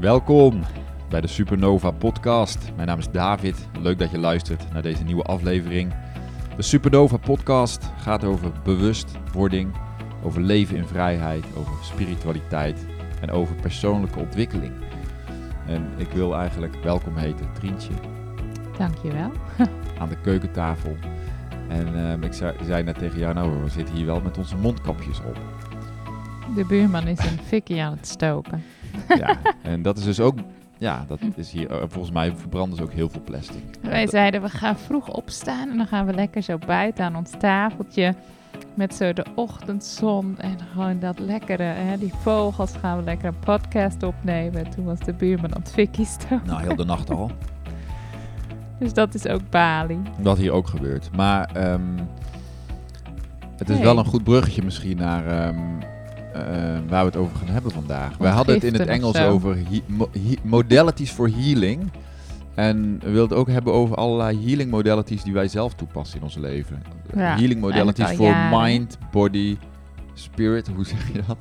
Welkom bij de Supernova Podcast. Mijn naam is David. Leuk dat je luistert naar deze nieuwe aflevering. De Supernova Podcast gaat over bewustwording, over leven in vrijheid, over spiritualiteit en over persoonlijke ontwikkeling. En ik wil eigenlijk welkom heten Trientje Dankjewel. aan de keukentafel. En ehm, ik zei, zei net tegen jou, nou we zitten hier wel met onze mondkapjes op. De buurman is een fikkie aan het stoken. Ja, en dat is dus ook, ja, dat is hier, eh, volgens mij verbranden ze ook heel veel plastic. Wij zeiden we gaan vroeg opstaan en dan gaan we lekker zo buiten aan ons tafeltje. Met zo de ochtendzon en gewoon dat lekkere, hè, die vogels gaan we lekker een podcast opnemen. En toen was de buurman aan het fikkie stoken. Nou, heel de nacht al. Dus dat is ook Bali. Wat hier ook gebeurt. Maar ehm, het is Hey. wel een goed bruggetje misschien naar eh, waar we het over gaan hebben vandaag. We hadden het in het Engels over mo- modalities for healing. En we wilden het ook hebben over allerlei healing modalities die wij zelf toepassen in ons leven. Ja, healing modalities voor mind, body, spirit. Hoe zeg je dat?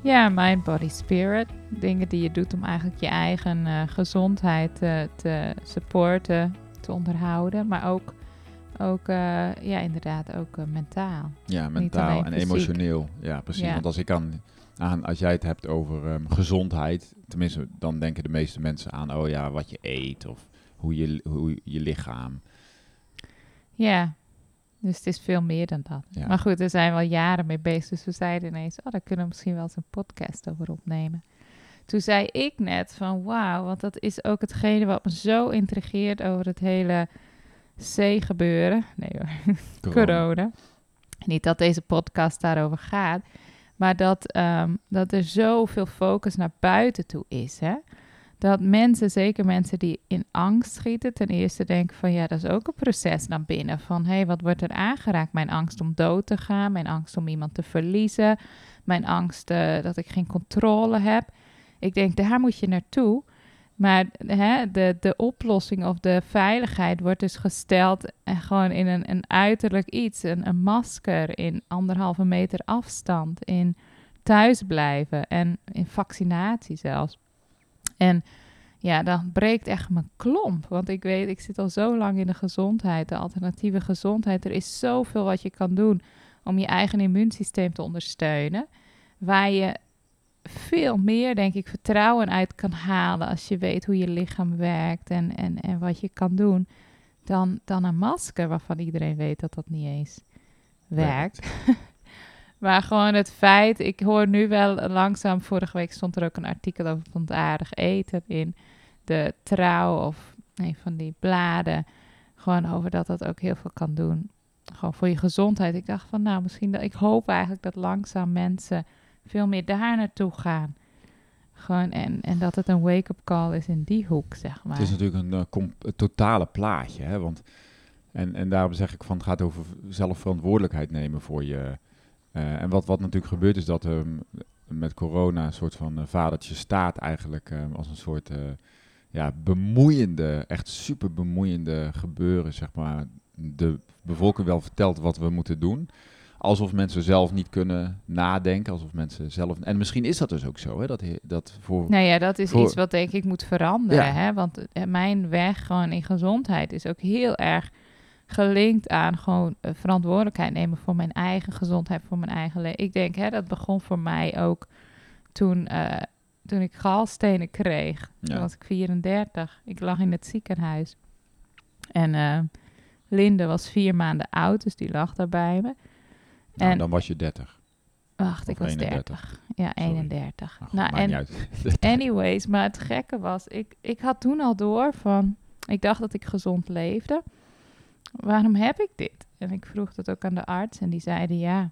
Ja, mind, body, spirit. Dingen die je doet om eigenlijk je eigen eh, gezondheid eh, te supporten, te onderhouden. Maar ook, ook eh, ja, inderdaad, ook eh, mentaal. Ja, mentaal en fysiek. emotioneel. Ja, precies. Ja. Want als ik aan, aan, als jij het hebt over ehm, gezondheid, tenminste, dan denken de meeste mensen aan, oh ja, wat je eet of hoe je, hoe je lichaam. Ja, dus het is veel meer dan dat. Ja. Maar goed, er zijn wel jaren mee bezig. Dus we zeiden ineens, oh, daar kunnen we misschien wel eens een podcast over opnemen. Toen zei ik net van wauw, want dat is ook hetgene wat me zo intrigeert over het hele C-gebeuren. Nee hoor, corona. Niet dat deze podcast daarover gaat, maar dat, ehm, dat er zoveel focus naar buiten toe is. Hè? Dat mensen, zeker mensen die in angst schieten, ten eerste denken van ja, dat is ook een proces naar binnen. Van hé, hey, wat wordt er aangeraakt? Mijn angst om dood te gaan, mijn angst om iemand te verliezen, mijn angst eh, dat ik geen controle heb. Ik denk, daar moet je naartoe. Maar hè, de, de oplossing of de veiligheid wordt dus gesteld en gewoon in een, een uiterlijk iets, een, een masker, in anderhalve meter afstand, in thuisblijven en in vaccinatie zelfs. En ja, dan breekt echt mijn klomp. Want ik weet, ik zit al zo lang in de gezondheid, de alternatieve gezondheid. Er is zoveel wat je kan doen om je eigen immuunsysteem te ondersteunen. Waar je veel meer, denk ik, vertrouwen uit kan halen als je weet hoe je lichaam werkt en, en, en wat je kan doen. Dan, dan een masker waarvan iedereen weet dat dat niet eens werkt. maar gewoon het feit, ik hoor nu wel langzaam, vorige week stond er ook een artikel over plantaardig eten in de trouw of een van die bladen. Gewoon over dat dat ook heel veel kan doen. Gewoon voor je gezondheid. Ik dacht van nou, misschien dat ik hoop eigenlijk dat langzaam mensen veel meer daar naartoe gaan. Gewoon en, en dat het een wake-up call is in die hoek, zeg maar. Het is natuurlijk een, eh, totale plaatje. Hè? Want, en, en daarom zeg ik van het gaat over zelf verantwoordelijkheid nemen voor je. eh, en wat, wat natuurlijk gebeurt is dat er met corona een soort van eh, vadertje staat eigenlijk eh, als een soort ja, bemoeiende, echt super bemoeiende gebeuren, zeg maar. De bevolking wel vertelt wat we moeten doen. Alsof mensen zelf niet kunnen nadenken, alsof mensen zelf... En misschien is dat dus ook zo, hè? Dat, dat voor... Nou ja, dat is Voor- iets wat denk ik moet veranderen. Ja. Hè? Want eh, mijn weg gewoon in gezondheid is ook heel erg gelinkt aan gewoon eh, verantwoordelijkheid nemen voor mijn eigen gezondheid, voor mijn eigen leven. Ik denk, hè, dat begon voor mij ook toen, eh, toen ik galstenen kreeg. Ja. Toen was ik 34. Ik lag in het ziekenhuis. En Linde was vier maanden oud, dus die lag daar bij me. Nou, en- dan was je 30. Wacht, ik was 31. 30. Ja, Sorry. 31. Nou, nou, en niet uit. Anyways, maar het gekke was, ik, ik had toen al door van, ik dacht dat ik gezond leefde. Waarom heb ik dit? En ik vroeg dat ook aan de arts en die zeiden ja,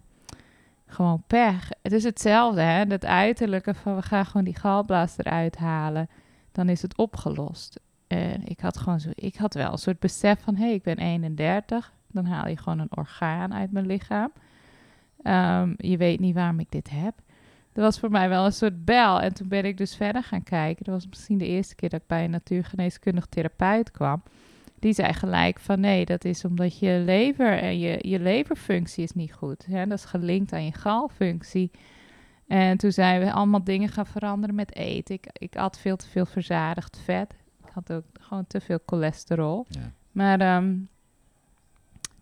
gewoon pech. Het is hetzelfde, hè? Dat uiterlijke van we gaan gewoon die galblaas eruit halen, dan is het opgelost. En ik had gewoon zo, ik had wel een soort besef van, hé, hey, ik ben 31, dan haal je gewoon een orgaan uit mijn lichaam. Ehm, je weet niet waarom ik dit heb. Dat was voor mij wel een soort bel. En toen ben ik dus verder gaan kijken. Dat was misschien de eerste keer dat ik bij een natuurgeneeskundig therapeut kwam. Die zei gelijk van nee, dat is omdat je lever en je, je leverfunctie is niet goed. Hè? Dat is gelinkt aan je galfunctie. En toen zijn we allemaal dingen gaan veranderen met eten. Ik, ik at veel te veel verzadigd vet. Ik had ook gewoon te veel cholesterol. Ja. Maar ehm,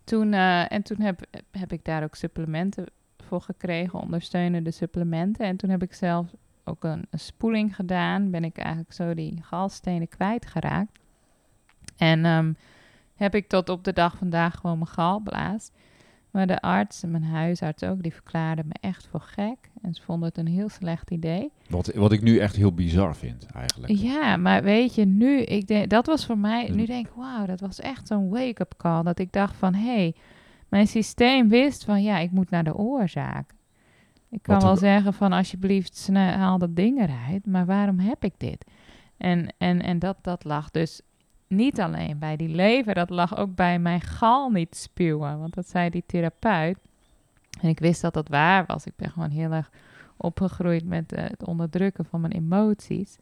toen, eh, en toen heb, heb ik daar ook supplementen voor gekregen, ondersteunende supplementen. En toen heb ik zelf ook een, spoeling gedaan. Ben ik eigenlijk zo die galstenen kwijtgeraakt. En ehm, heb ik tot op de dag vandaag gewoon mijn galblaas. Maar de arts mijn huisarts ook, die verklaarden me echt voor gek. En ze vonden het een heel slecht idee. Wat, wat ik nu echt heel bizar vind, eigenlijk. Ja, maar weet je, nu, ik denk, dat was voor mij, nu denk ik, wauw, dat was echt zo'n wake-up call. Dat ik dacht van, hé, hey, mijn systeem wist van, ja, ik moet naar de oorzaak. Ik kan Wat wel zeggen van, alsjeblieft, snel, haal dat ding eruit. Maar waarom heb ik dit? En, en, en dat, dat lag dus niet alleen bij die lever, dat lag ook bij mijn gal niet spuwen. Want dat zei die therapeut. En ik wist dat dat waar was. Ik ben gewoon heel erg opgegroeid met eh, het onderdrukken van mijn emoties.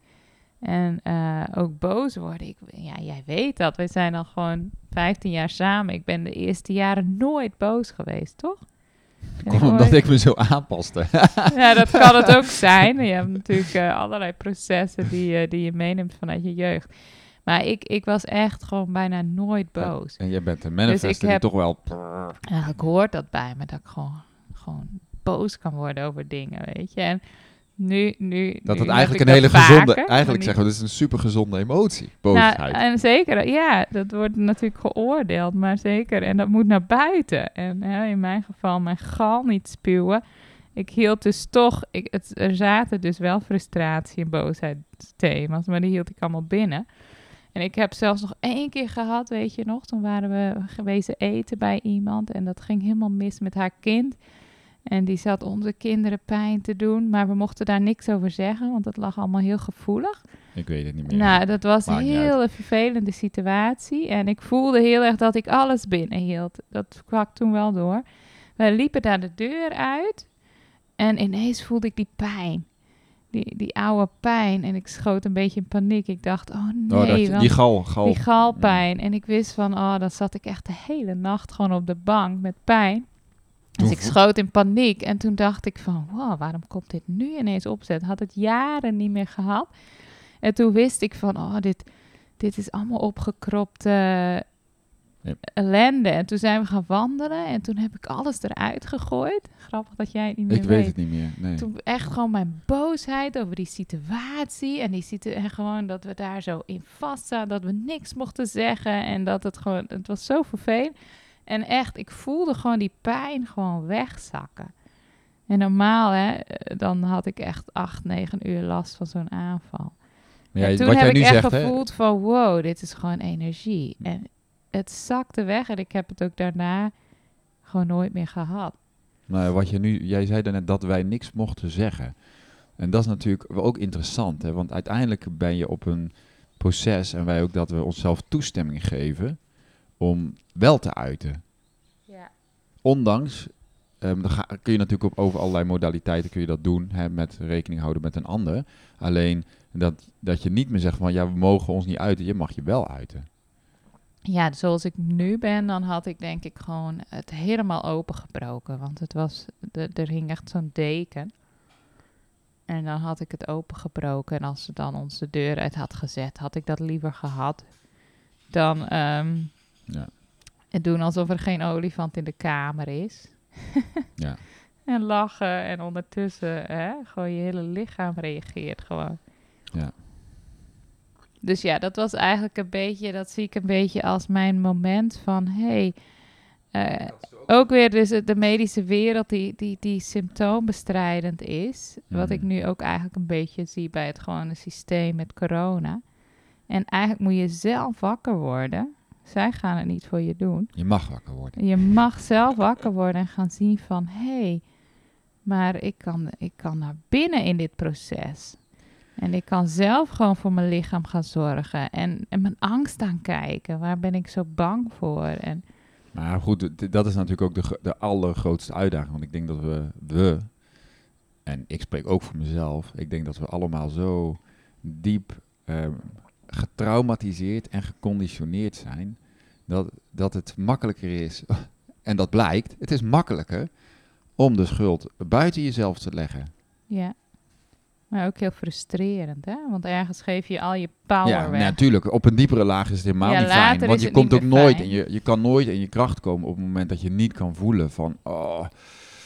En eh, ook boos worden. Ik, ja, jij weet dat. We zijn al gewoon 15 jaar samen. Ik ben de eerste jaren nooit boos geweest, toch? Kom, omdat ooit- ik me zo aanpaste. ja, dat kan het ook zijn. Je hebt natuurlijk eh, allerlei processen die, die je meeneemt vanuit je jeugd. Maar ik, ik was echt gewoon bijna nooit boos. en jij bent een manifester Dus ik die toch wel... Eigenlijk hoort dat bij me, dat ik gewoon, gewoon boos kan worden over dingen, weet je. En nu, nu Dat het eigenlijk ik een hele gezonde... vaker, eigenlijk zeggen we, dit is een super gezonde emotie. Nou, Boosheid. en zeker, ja, dat wordt natuurlijk geoordeeld, maar zeker. En dat moet naar buiten. En hè, in mijn geval mijn gal niet spuwen. Ik hield dus toch, ik, het, er zaten dus wel frustratie en boosheidsthema's, maar die hield ik allemaal binnen. En ik heb zelfs nog één keer gehad, weet je nog, toen waren we gewezen eten bij iemand en dat ging helemaal mis met haar kind. En die zat onze kinderen pijn te doen, maar we mochten daar niks over zeggen, want dat lag allemaal heel gevoelig. ik weet het niet meer. Nou, dat was Maakt een heel vervelende situatie. En ik voelde heel erg dat ik alles binnenhield. Dat kwam toen wel door. Wij liepen daar de deur uit. En ineens voelde ik die pijn. Die, die oude pijn. En ik schoot een beetje in paniek. Ik dacht, oh nee, Oh, dat want die gal... gal die galpijn. En ik wist van, oh, dan zat ik echt de hele nacht gewoon op de bank met pijn. Dus Toen ik schoot in paniek. En toen dacht ik van, wow, waarom komt dit nu ineens opzet? Had het jaren niet meer gehad. En toen wist ik van, oh, dit, dit is allemaal opgekropte Ja. ellende. En toen zijn we gaan wandelen. En toen heb ik alles eruit gegooid. Grappig dat jij het niet meer Ik weet het niet meer, nee. toen echt gewoon mijn boosheid over die situatie. En, die situ en gewoon dat we daar zo in vastzaten. Dat we niks mochten zeggen. En dat het gewoon... Het was zo vervelend. En echt, ik voelde gewoon die pijn gewoon wegzakken. En normaal, hè, eh, dan had ik echt acht, negen uur last van zo'n aanval. Maar jij- en toen wat heb jij ik nu echt zegt, hè, gevoeld van, wow, dit is gewoon energie. En het zakte weg en ik heb het ook daarna gewoon nooit meer gehad. Nou, wat je nu, jij zei daarnet dat wij niks mochten zeggen. En dat is natuurlijk ook interessant, hè? want uiteindelijk ben je op een proces en wij ook dat we onszelf toestemming geven om wel te uiten. Ja. Ondanks, ehm, dan ga- kun je natuurlijk op over allerlei modaliteiten kun je dat doen, hè, met rekening houden met een ander. Alleen dat, dat je niet meer zegt van ja, we mogen ons niet uiten, je mag je wel uiten. Ja, zoals ik nu ben, dan had ik denk ik gewoon het helemaal opengebroken. Want het was, de, er hing echt zo'n deken. En dan had ik het opengebroken. En als ze dan ons de deur uit had gezet, had ik dat liever gehad. Dan ehm, Ja. het doen alsof er geen olifant in de kamer is. Ja. En lachen en ondertussen hè, gewoon je hele lichaam reageert gewoon. Ja. Dus ja, dat was eigenlijk een beetje, dat zie ik een beetje als mijn moment van, hé, hey, eh, ook weer dus de medische wereld die, die, die symptoombestrijdend is. Wat ik Mhm. nu ook eigenlijk een beetje zie bij het gewone systeem met corona. En eigenlijk moet je zelf wakker worden. Zij gaan het niet voor je doen. Je mag wakker worden. Je mag zelf wakker worden en gaan zien van... hé, hey, maar ik kan, ik kan naar binnen in dit proces. En ik kan zelf gewoon voor mijn lichaam gaan zorgen. En, en mijn angst aankijken. Waar ben ik zo bang voor? En Maar goed, dat is natuurlijk ook de, de allergrootste uitdaging. Want ik denk dat we, we, en ik spreek ook voor mezelf, ik denk dat we allemaal zo diep ehm, getraumatiseerd en geconditioneerd zijn, dat, dat het makkelijker is, en dat blijkt, het is makkelijker om de schuld buiten jezelf te leggen Ja. Maar ook heel frustrerend, hè? Want ergens geef je al je power Ja, weg. natuurlijk. Op een diepere laag is het helemaal Ja, niet fijn. Want je komt ook nooit en je, je kan nooit in je kracht komen op het moment dat je niet kan voelen van oh,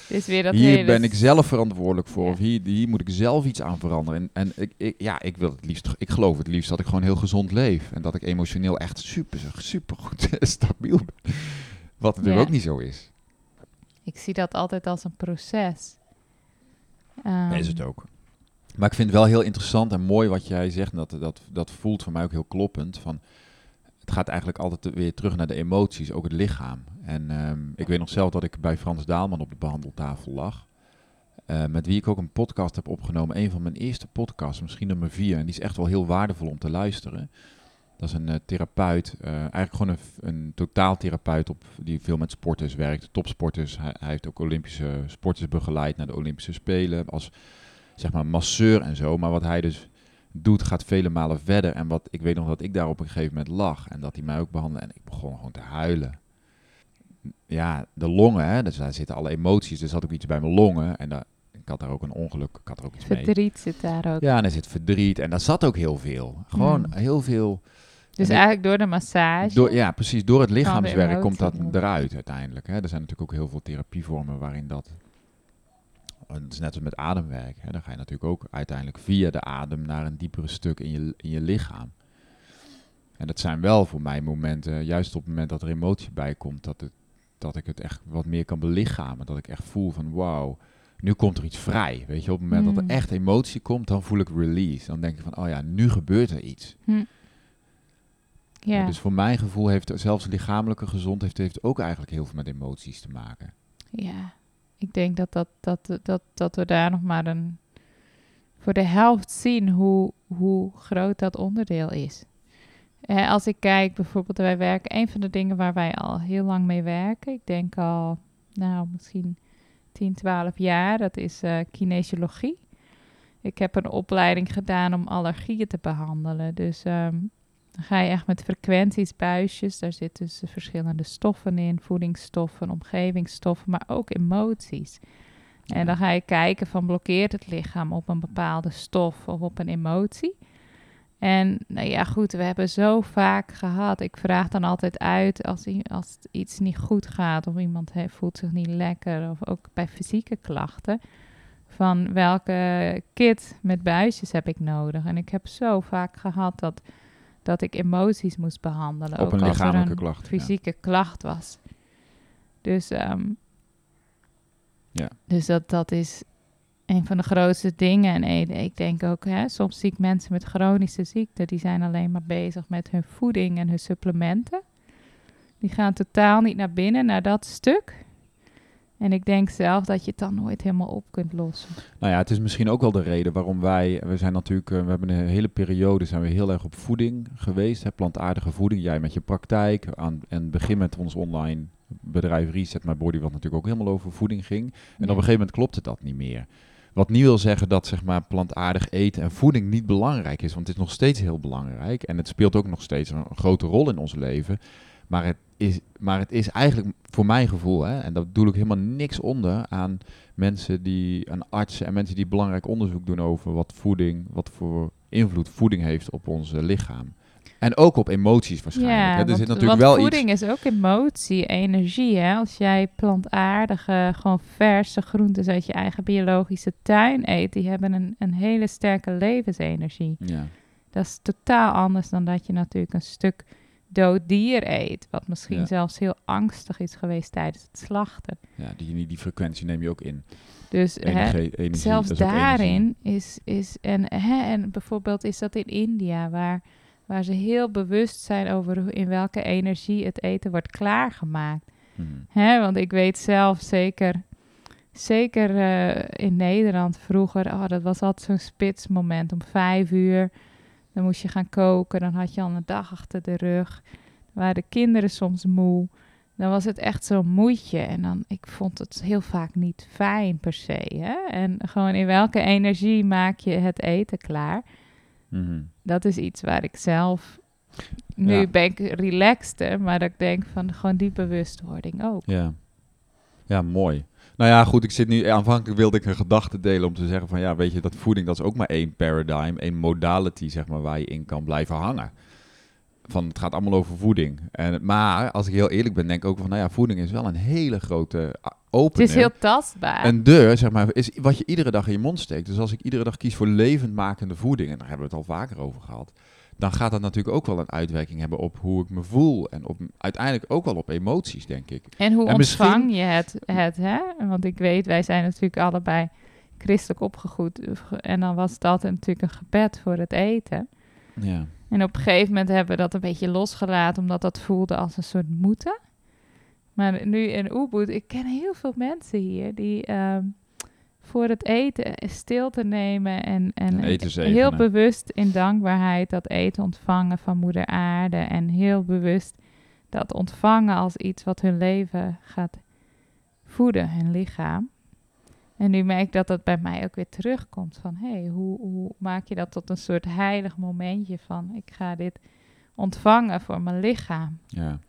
Het is weer dat hier hele ben ik zelf verantwoordelijk voor. Ja. Of hier, hier moet ik zelf iets aan veranderen. En, en ik, ik, ja, ik wil het liefst, ik geloof het liefst dat ik gewoon heel gezond leef. En dat ik emotioneel echt super, super goed stabiel ben. Wat natuurlijk Ja. ook niet zo is. Ik zie dat altijd als een proces. Ehm, Nee, is het ook. Maar ik vind het wel heel interessant en mooi wat jij zegt. En dat, dat, dat voelt voor mij ook heel kloppend. Van, het gaat eigenlijk altijd weer terug naar de emoties, ook het lichaam. En ehm, ik weet nog zelf dat ik bij Frans Daalman op de behandeltafel lag. eh, met wie ik ook een podcast heb opgenomen. Een van mijn eerste podcasts, misschien nummer vier. En die is echt wel heel waardevol om te luisteren. Dat is een eh, therapeut, eh, eigenlijk gewoon een, een totaaltherapeut op, die veel met sporters werkt, topsporters. Hij, hij heeft ook Olympische sporters begeleid naar de Olympische Spelen als zeg maar masseur en zo. Maar wat hij dus doet gaat vele malen verder. En wat ik weet nog dat ik daar op een gegeven moment lag en dat hij mij ook behandelde en ik begon gewoon te huilen. Ja, de longen, hè, dus daar zitten alle emoties. Er zat ook iets bij mijn longen en daar, ik had daar ook een ongeluk, ik had er ook iets mee. Verdriet zit daar ook. Ja, en er zit verdriet en daar zat ook heel veel. Gewoon Mm. heel veel. dus eigenlijk door de massage. Door, ja, precies. Door het lichaamswerk komt dat eruit uiteindelijk. Hè. Er zijn natuurlijk ook heel veel therapievormen waarin dat... en Het is net als met ademwerk. Hè. Dan ga je natuurlijk ook uiteindelijk via de adem naar een diepere stuk in je, in je lichaam. En dat zijn wel voor mij momenten, juist op het moment dat er emotie bij komt, dat, het, dat ik het echt wat meer kan belichamen. Dat ik echt voel van wauw, nu komt er iets vrij. Weet je, op het moment dat Mm. er echt emotie komt, dan voel ik release. Dan denk ik van, oh ja, nu gebeurt er iets. Hm. Ja, Dus voor mijn gevoel heeft zelfs lichamelijke gezondheid heeft ook eigenlijk heel veel met emoties te maken. ja. Ik denk dat, dat, dat, dat, dat we daar nog maar een... Voor de helft zien hoe, hoe groot dat onderdeel is. Eh, als ik kijk, bijvoorbeeld, wij werken... Een van de dingen waar wij al heel lang mee werken... Ik denk al, nou, misschien 10, 12 jaar... Dat is eh kinesiologie. Ik heb een opleiding gedaan om allergieën te behandelen. Dus ehm, dan ga je echt met frequenties, buisjes. Daar zitten dus verschillende stoffen in. Voedingsstoffen, omgevingsstoffen, maar ook emoties. En dan ga je kijken van blokkeert het lichaam op een bepaalde stof of op een emotie. En nou ja, goed, we hebben zo vaak gehad. Ik vraag dan altijd uit als, als iets niet goed gaat of iemand he- voelt zich niet lekker of ook bij fysieke klachten. Van welke kit met buisjes heb ik nodig? En ik heb zo vaak gehad dat, dat ik emoties moest behandelen. Op ook een als er lichamelijke een klacht, ja. fysieke klacht was. Dus, ehm, Ja. dus dat, dat is een van de grootste dingen. En eh, ik denk ook, hè, soms zie ik mensen met chronische ziekte, die zijn alleen maar bezig met hun voeding en hun supplementen. Die gaan totaal niet naar binnen, naar dat stuk. En ik denk zelf dat je het dan nooit helemaal op kunt lossen. Nou ja, het is misschien ook wel de reden waarom wij, we zijn natuurlijk, eh, we hebben een hele periode zijn we heel erg op voeding geweest, hè, plantaardige voeding. Jij met je praktijk, aan, en begin met ons online bedrijf Reset My Body, wat natuurlijk ook helemaal over voeding ging. En Ja. op een gegeven moment klopte dat niet meer. Wat niet wil zeggen dat zeg maar plantaardig eten en voeding niet belangrijk is, want het is nog steeds heel belangrijk en het speelt ook nog steeds een grote rol in ons leven. Maar het is, maar het is eigenlijk voor mijn gevoel, hè, en dat doe ik helemaal niks onder aan mensen die, aan artsen en mensen die belangrijk onderzoek doen over wat voeding, wat voor invloed voeding heeft op ons eh, lichaam. En ook op emoties waarschijnlijk. hè. Er want, zit natuurlijk want wel voeding iets. is ook emotie, energie. Hè? Als jij plantaardige, gewoon verse groentes uit je eigen biologische tuin eet, die hebben een, een hele sterke levensenergie. Ja, Dat is totaal anders dan dat je natuurlijk een stuk dood dier eet, wat misschien Ja. zelfs heel angstig is geweest tijdens het slachten. ja die, die frequentie neem je ook in. Dus hè, Energie, energie, zelfs is daarin is, is en, hè, en bijvoorbeeld is dat in India, waar, waar ze heel bewust zijn over in welke energie het eten wordt klaargemaakt. Mhm. Hè, want ik weet zelf zeker, zeker eh, in Nederland vroeger, oh, dat was altijd zo'n spitsmoment om vijf uur. Dan moest je gaan koken, dan had je al een dag achter de rug. Dan waren de kinderen soms moe. Dan was het echt zo'n moedje. En dan, ik vond het heel vaak niet fijn per se. Hè? En gewoon in welke energie maak je het eten klaar? Mhm. Dat is iets waar ik zelf... Nu Ja. ben ik relaxter, maar dat ik denk van gewoon die bewustwording ook. Ja. ja, mooi. Nou ja, goed, ik zit nu... Aanvankelijk wilde ik een gedachte delen om te zeggen van... Ja, weet je, dat voeding, dat is ook maar één paradigm, één modality, zeg maar, waar je in kan blijven hangen. Van, het gaat allemaal over voeding. En, maar, als ik heel eerlijk ben, denk ik ook van... Nou ja, voeding is wel een hele grote ah, opener. Het is heel tastbaar. Een deur, zeg maar, is wat je iedere dag in je mond steekt. Dus als ik iedere dag kies voor levendmakende voeding... En daar hebben we het al vaker over gehad dan gaat dat natuurlijk ook wel een uitwerking hebben op hoe ik me voel. En op, uiteindelijk ook wel op emoties, denk ik. En hoe En misschien- ontvang je het, het, hè? Want ik weet, wij zijn natuurlijk allebei christelijk opgegroeid. En dan was altijd natuurlijk een gebed voor het eten. Ja. En op een gegeven moment hebben we dat een beetje losgelaten, omdat dat voelde als een soort moeten. Maar nu in Ubud, ik ken heel veel mensen hier die ehm, voor het eten stil te nemen en, en heel bewust in dankbaarheid dat eten ontvangen van moeder aarde. En heel bewust dat ontvangen als iets wat hun leven gaat voeden, hun lichaam. En nu merk ik dat dat bij mij ook weer terugkomt. Van hé, hey, hoe, hoe maak je dat tot een soort heilig momentje van ik ga dit ontvangen voor mijn lichaam. ja.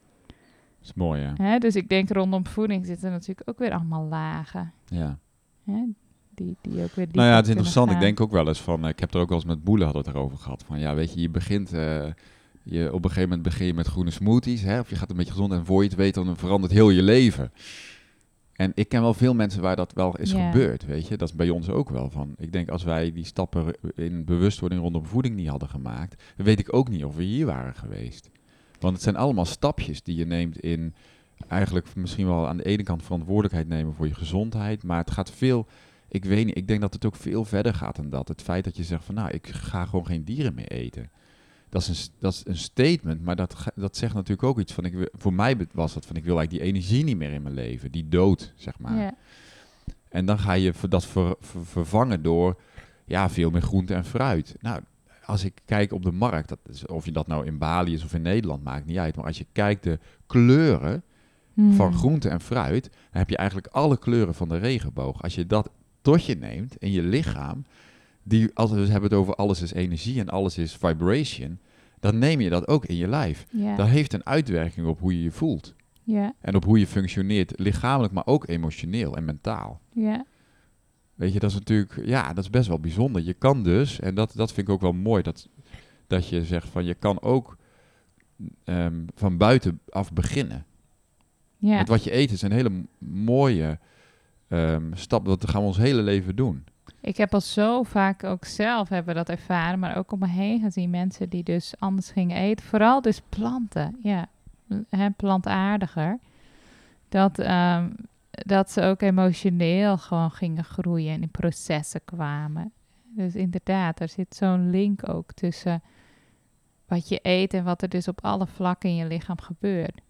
Dat is mooi. Hè? Dus ik denk rondom voeding zitten natuurlijk ook weer allemaal lagen. ja. Hè? Die, die ook weer Nou ja, het is interessant. Ik denk ook wel eens van... eh, Ik heb er ook wel eens met Boelen hadden het erover gehad. Van ja, weet je, je begint... eh, je, op een gegeven moment begin je met groene smoothies. Hè, of je gaat een beetje gezond. En voor je het weet, dan verandert heel je leven. En ik ken wel veel mensen waar dat wel is gebeurd, weet je. Dat is bij ons ook wel van. Ik denk als wij die stappen in bewustwording rondom voeding niet hadden gemaakt... weet ik ook niet of we hier waren geweest. Want het zijn allemaal stapjes die je neemt in... eigenlijk misschien wel aan de ene kant verantwoordelijkheid nemen voor je gezondheid. Maar het gaat veel... Ik weet niet, ik denk dat het ook veel verder gaat dan dat. Het feit dat je zegt van nou, ik ga gewoon geen dieren meer eten. Dat is een, dat is een statement, maar dat, dat zegt natuurlijk ook iets van... Ik, voor mij was dat van ik wil eigenlijk die energie niet meer in mijn leven. Die dood, zeg maar. Ja, En dan ga je dat ver- ver- vervangen door ja, veel meer groente en fruit. Nou, als ik kijk op de markt, dat is, of je dat nou in Bali is of in Nederland, maakt niet uit. Maar als je kijkt de kleuren van Hmm. groente en fruit, dan heb je eigenlijk alle kleuren van de regenboog. Als je dat tot je neemt in je lichaam, die, als we hebben het over alles is energie en alles is vibration, dan neem je dat ook in je lijf. Ja, Dat heeft een uitwerking op hoe je je voelt. En op hoe je functioneert, lichamelijk, maar ook emotioneel en mentaal. Weet je, dat is natuurlijk, ja, dat is best wel bijzonder. Je kan dus, en dat, dat vind ik ook wel mooi, dat, dat je zegt van je kan ook ehm, van buiten af beginnen. Met wat je eet is een hele mooie ehm, stap. Dat gaan we ons hele leven doen. Ik heb al zo vaak ook zelf hebben dat ervaren, maar ook om me heen gezien mensen die dus anders gingen eten. Vooral dus planten, ja, hè, plantaardiger. Dat, ehm, dat ze ook emotioneel gewoon gingen groeien en in processen kwamen. Dus inderdaad, er zit zo'n link ook tussen wat je eet en wat er dus op alle vlakken in je lichaam gebeurt.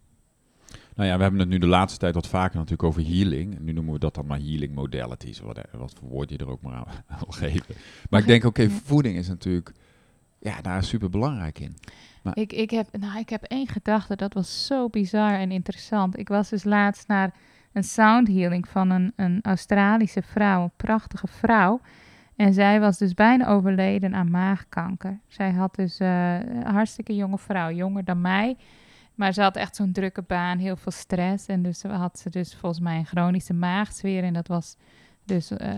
Nou ja, we hebben het nu de laatste tijd wat vaker natuurlijk over healing. Nu noemen we dat dan maar healing modalities. Wat, wat voor woord je er ook maar aan wil geven. Maar ik denk, oké, voeding is natuurlijk ja, daar super belangrijk in. Ik, ik, heb, nou, ik heb één gedachte, dat was zo bizar en interessant. Ik was dus laatst naar een sound healing van een, een Australische vrouw, een prachtige vrouw. En zij was dus bijna overleden aan maagkanker. Zij had dus eh, een hartstikke jonge vrouw, jonger dan mij. Maar ze had echt zo'n drukke baan, heel veel stress. En dus had ze dus volgens mij een chronische maagzweer. En dat was dus eh,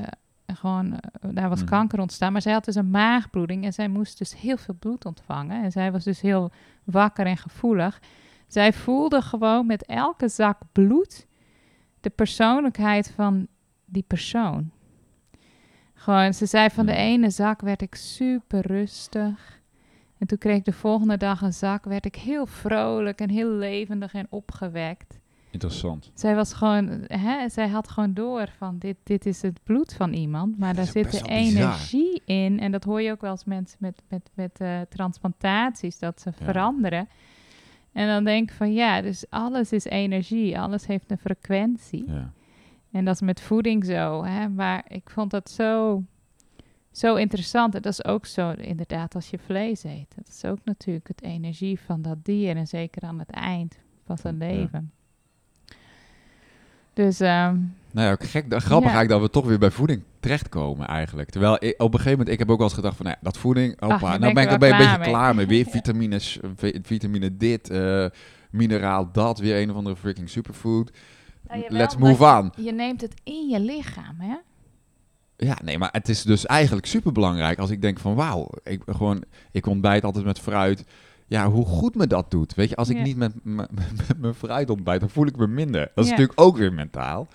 gewoon, eh, daar was Mhm. kanker ontstaan. Maar zij had dus een maagbloeding en zij moest dus heel veel bloed ontvangen. En zij was dus heel wakker en gevoelig. Zij voelde gewoon met elke zak bloed de persoonlijkheid van die persoon. Gewoon, ze zei van de ene zak werd ik super rustig. En toen kreeg ik de volgende dag een zak, werd ik heel vrolijk en heel levendig en opgewekt. Interessant. Zij was gewoon, hè, zij had gewoon door van dit, dit is het bloed van iemand, maar daar zit de bizar. energie in. En dat hoor je ook wel eens mensen met, met, met eh, transplantaties, dat ze Ja. veranderen. En dan denk ik van ja, dus alles is energie, alles heeft een frequentie. Ja. En dat is met voeding zo. Hè? Maar ik vond dat zo, zo interessant. En dat is ook zo inderdaad als je vlees eet. Dat is ook natuurlijk het energie van dat dier. En zeker aan het eind van zijn Ja. leven. Dus ehm, Nou ja, ook gek, grappig Ja. eigenlijk dat we toch weer bij voeding terechtkomen eigenlijk. Terwijl ik, op een gegeven moment, ik heb ook wel eens gedacht van, nou ja, dat voeding, opa, Ach, nou ben ik er een beetje mee. klaar mee. Weer vitamines, vi- vitamine dit, eh, mineraal dat, weer een of andere freaking superfood. Nou, jawel, let's move on. Je neemt het in je lichaam, hè? Ja, nee, maar het is dus eigenlijk super belangrijk als ik denk van wauw, ik gewoon, ik ontbijt altijd met fruit. Ja, hoe goed me dat doet. Weet je, als ik Ja. niet met, mijn fruit ontbijt, dan voel ik me minder. Dat is Ja. natuurlijk ook weer mentaal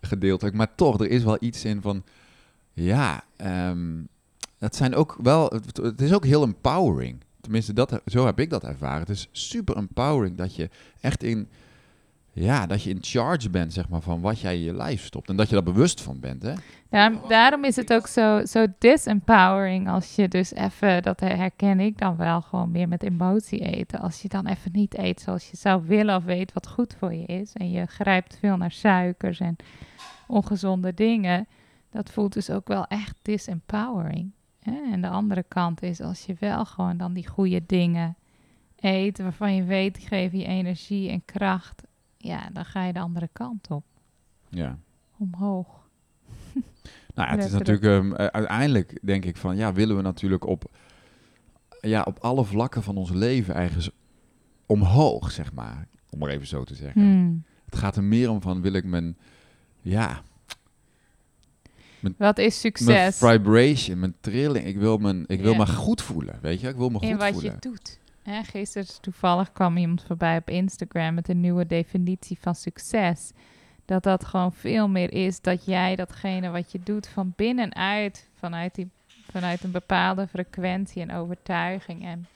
gedeeltelijk. Maar toch, er is wel iets in van, ja, ehm het zijn ook wel, het, het is ook heel empowering. Tenminste, dat, zo heb ik dat ervaren. Het is super empowering dat je echt in, ja, dat je in charge bent, zeg maar, van wat jij in je lijf stopt. En dat je daar bewust van bent, hè? Daarom, daarom is het ook zo, zo disempowering als je dus even, dat herken ik dan wel gewoon meer met emotie eten. Als je dan even niet eet zoals je zou willen of weet wat goed voor je is. En je grijpt veel naar suikers en ongezonde dingen. Dat voelt dus ook wel echt disempowering. Hè? En de andere kant is als je wel gewoon dan die goede dingen eet waarvan je weet die geven je energie en kracht. Ja, dan ga je de andere kant op, Ja. omhoog. Nou, ja, het is natuurlijk ehm, eh, uiteindelijk denk ik van ja, willen we natuurlijk op, ja, op alle vlakken van ons leven ergens omhoog, zeg maar. Om maar even zo te zeggen. Hmm. Het gaat er meer om van wil ik mijn, ja, Wat is mijn succes? vibration, mijn trilling. Ik wil, mijn, ik wil Ja. me goed voelen, weet je. Ik wil me in goed wat voelen. je doet. Hè, gisteren toevallig kwam iemand voorbij op Instagram met een nieuwe definitie van succes. Dat dat gewoon veel meer is dat jij datgene wat je doet van binnenuit, vanuit, die, vanuit een bepaalde frequentie en overtuiging en,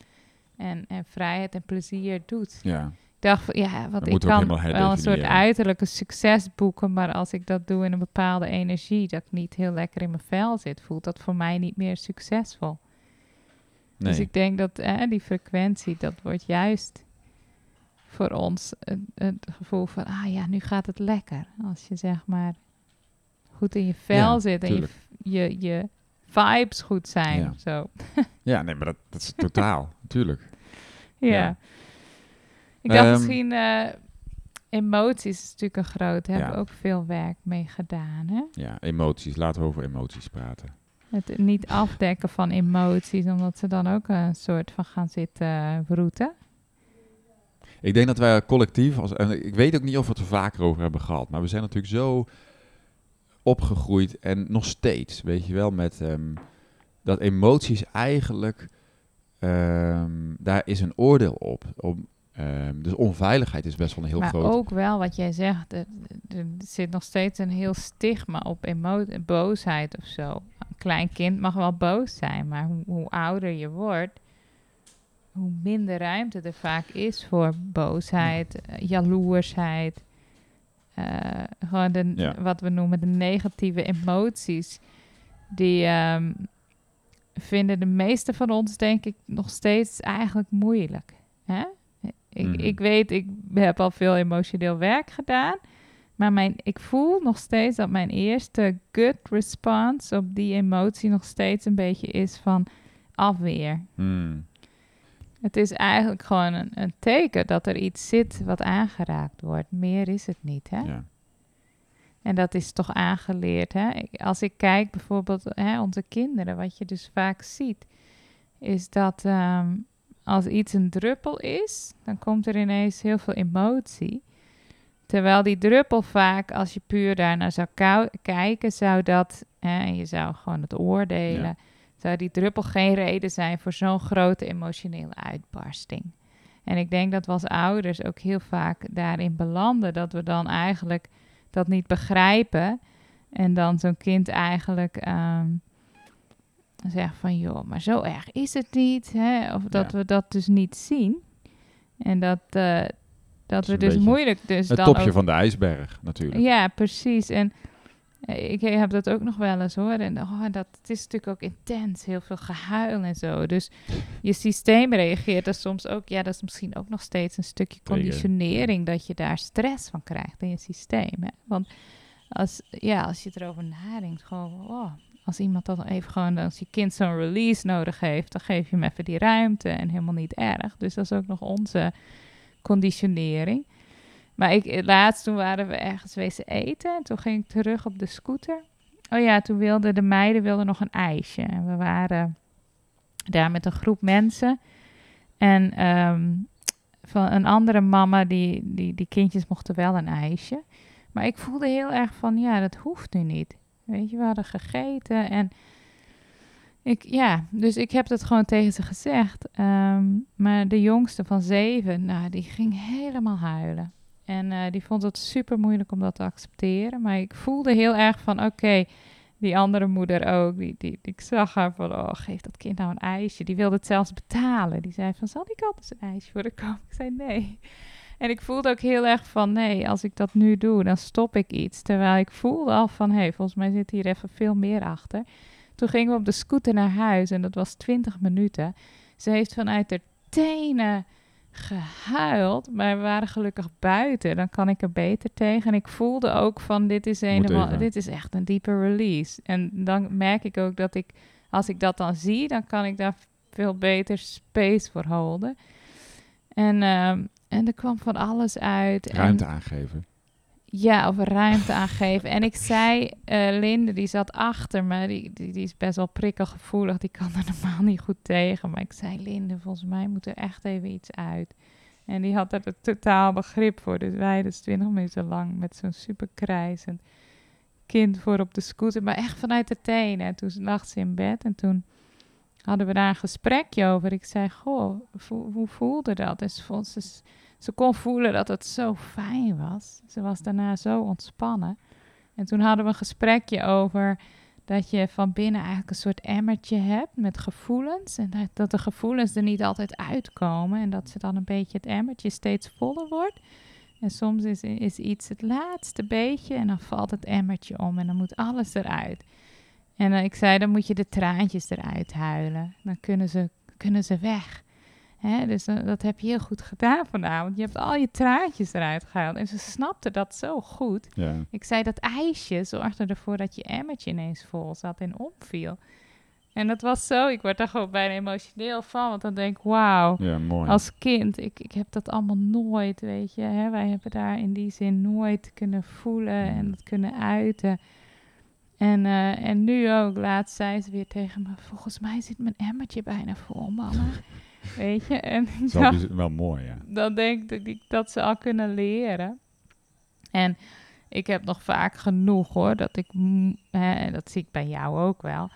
en, en vrijheid en plezier doet. Ja, Ik dacht van ja, want Dat ik kan wel een soort uiterlijke succes boeken, maar als ik dat doe in een bepaalde energie, dat ik niet heel lekker in mijn vel zit, voelt dat voor mij niet meer succesvol. Nee. Dus ik denk dat hè, die frequentie, dat wordt juist voor ons het, het gevoel van, ah ja, nu gaat het lekker. Als je zeg maar goed in je vel Ja, zit en je, je, je vibes goed zijn. Ja. Zo. Ja, nee, maar dat, dat is totaal, natuurlijk. Ja. Ja. Ik dacht Ehm, misschien, eh, emoties is natuurlijk een groot, daar hebben Ja. we ook veel werk mee gedaan. Hè? Ja, emoties. Laten we over emoties praten. Het niet afdekken van emoties, omdat ze dan ook een soort van gaan zitten broeten. Ik denk dat wij collectief, als, en ik weet ook niet of we het er vaker over hebben gehad, maar we zijn natuurlijk zo opgegroeid en nog steeds, weet je wel, met ehm, dat emoties eigenlijk, ehm, daar is een oordeel op. ehm, dus onveiligheid is best wel een heel maar groot. ook wel wat jij zegt, er, er zit nog steeds een heel stigma op emo- boosheid of zo. Een klein kind mag wel boos zijn, maar hoe, hoe ouder je wordt, hoe minder ruimte er vaak is voor boosheid, eh, jaloersheid. eh, gewoon de, Ja. wat we noemen de negatieve emoties. Die ehm, vinden de meeste van ons, denk ik, nog steeds eigenlijk moeilijk. Hè? Ik, Mhm. ik weet, ik heb al veel emotioneel werk gedaan. Maar mijn, ik voel nog steeds dat mijn eerste gut response op die emotie nog steeds een beetje is van afweer. Hmm, Het is eigenlijk gewoon een, een teken dat er iets zit wat aangeraakt wordt. Meer is het niet, hè? ja. En dat is toch aangeleerd, hè? Ik- Als ik kijk bijvoorbeeld hè, onze kinderen, wat je dus vaak ziet, is dat ehm, als iets een druppel is, dan komt er ineens heel veel emotie. Terwijl die druppel vaak, als je puur daarnaar zou kijken, zou dat, hè, en je zou gewoon het oordelen, Ja. zou die druppel geen reden zijn voor zo'n grote emotionele uitbarsting. En ik denk dat we als ouders ook heel vaak daarin belanden, dat we dan eigenlijk dat niet begrijpen. En dan zo'n kind eigenlijk ehm zegt van, joh, maar zo erg is het niet. Hè? Of dat Ja. we dat dus niet zien. En dat, eh, dat we dus moeilijk dus Het dan topje ook- van de ijsberg, natuurlijk. ja, precies. En eh, ik heb dat ook nog wel eens hoor. En oh, dat, het is natuurlijk ook intens, heel veel gehuil en zo. Dus je systeem reageert er soms ook. Ja, dat is misschien ook nog steeds een stukje conditionering. Dat je daar stress van krijgt in je systeem. Hè? Want als, ja, als je erover nadenkt, gewoon, oh, als iemand dan even gewoon, als je kind zo'n release nodig heeft, dan geef je hem even die ruimte en helemaal niet erg. Dus dat is ook nog onze conditionering. Maar ik, laatst toen waren we ergens wezen eten. En toen ging ik terug op de scooter. Oh ja, toen wilden de meiden wilden nog een ijsje. En we waren daar met een groep mensen. En ehm, van een andere mama, die, die, die kindjes mochten wel een ijsje. Maar ik voelde heel erg van, ja, dat hoeft nu niet. Weet je, we hadden gegeten en ik, ja, dus ik heb dat gewoon tegen ze gezegd. Ehm, maar de jongste van zeven, nou, die ging helemaal huilen. En eh, die vond het super moeilijk om dat te accepteren. Maar ik voelde heel erg van, oké, die andere moeder ook. Die, die, ik zag haar van, oh, geef dat kind nou een ijsje. Die wilde het zelfs betalen. Die zei van, zal ik altijd een ijsje voor de komen? Ik zei, nee. En ik voelde ook heel erg van, nee, als ik dat nu doe, dan stop ik iets. Terwijl ik voelde al van, hé, hey, volgens mij zit hier even veel meer achter. Toen gingen we op de scooter naar huis en dat was 20 minuten. Ze heeft vanuit de tenen gehuild, maar we waren gelukkig buiten. Dan kan ik er beter tegen. En ik voelde ook van dit is helemaal, dit is echt een diepe release. En dan merk ik ook dat ik, als ik dat dan zie, dan kan ik daar veel beter space voor houden. En, ehm, en er kwam van alles uit. Ruimte aangeven. Ja, of ruimte aangeven. En ik zei, uh, Linde, die zat achter me, die, die, die, is best wel prikkelgevoelig, die kan er normaal niet goed tegen. Maar ik zei, Linde, volgens mij moet er echt even iets uit. En die had er totaal begrip voor. Dus wij dus twintig minuten lang met zo'n super krijzend kind voor op de scooter. Maar echt vanuit de tenen. En toen lag ze in bed en toen hadden we daar een gesprekje over. Ik zei, goh, hoe voelde dat? En ze ze kon voelen dat het zo fijn was. Ze was daarna zo ontspannen. En toen hadden we een gesprekje over dat je van binnen eigenlijk een soort emmertje hebt met gevoelens. En dat, dat de gevoelens er niet altijd uitkomen. En dat ze dan een beetje het emmertje steeds voller wordt. En soms is, is iets het laatste beetje en dan valt het emmertje om en dan moet alles eruit. En uh, ik zei, dan moet je de traantjes eruit huilen. Dan kunnen ze, kunnen ze weg. Hè, dus uh, dat heb je heel goed gedaan vanavond. Je hebt al je traantjes eruit gehaald. En ze snapte dat zo goed. Ja. Ik zei, dat ijsje zorgde ervoor dat je emmertje ineens vol zat en opviel. En dat was zo, ik word daar gewoon bijna emotioneel van. Want dan denk ik, wauw, ja, mooi. als kind, ik, ik heb dat allemaal nooit, weet je. Hè? Wij hebben daar in die zin nooit kunnen voelen en mm. het kunnen uiten. En, uh, en nu ook, laatst zei ze weer tegen me, volgens mij zit mijn emmertje bijna vol, mama. Weet je? En dat is wel mooi, ja. Dan denk ik dat ze al kunnen leren. En ik heb nog vaak genoeg hoor, dat ik, hè, en dat zie ik bij jou ook wel,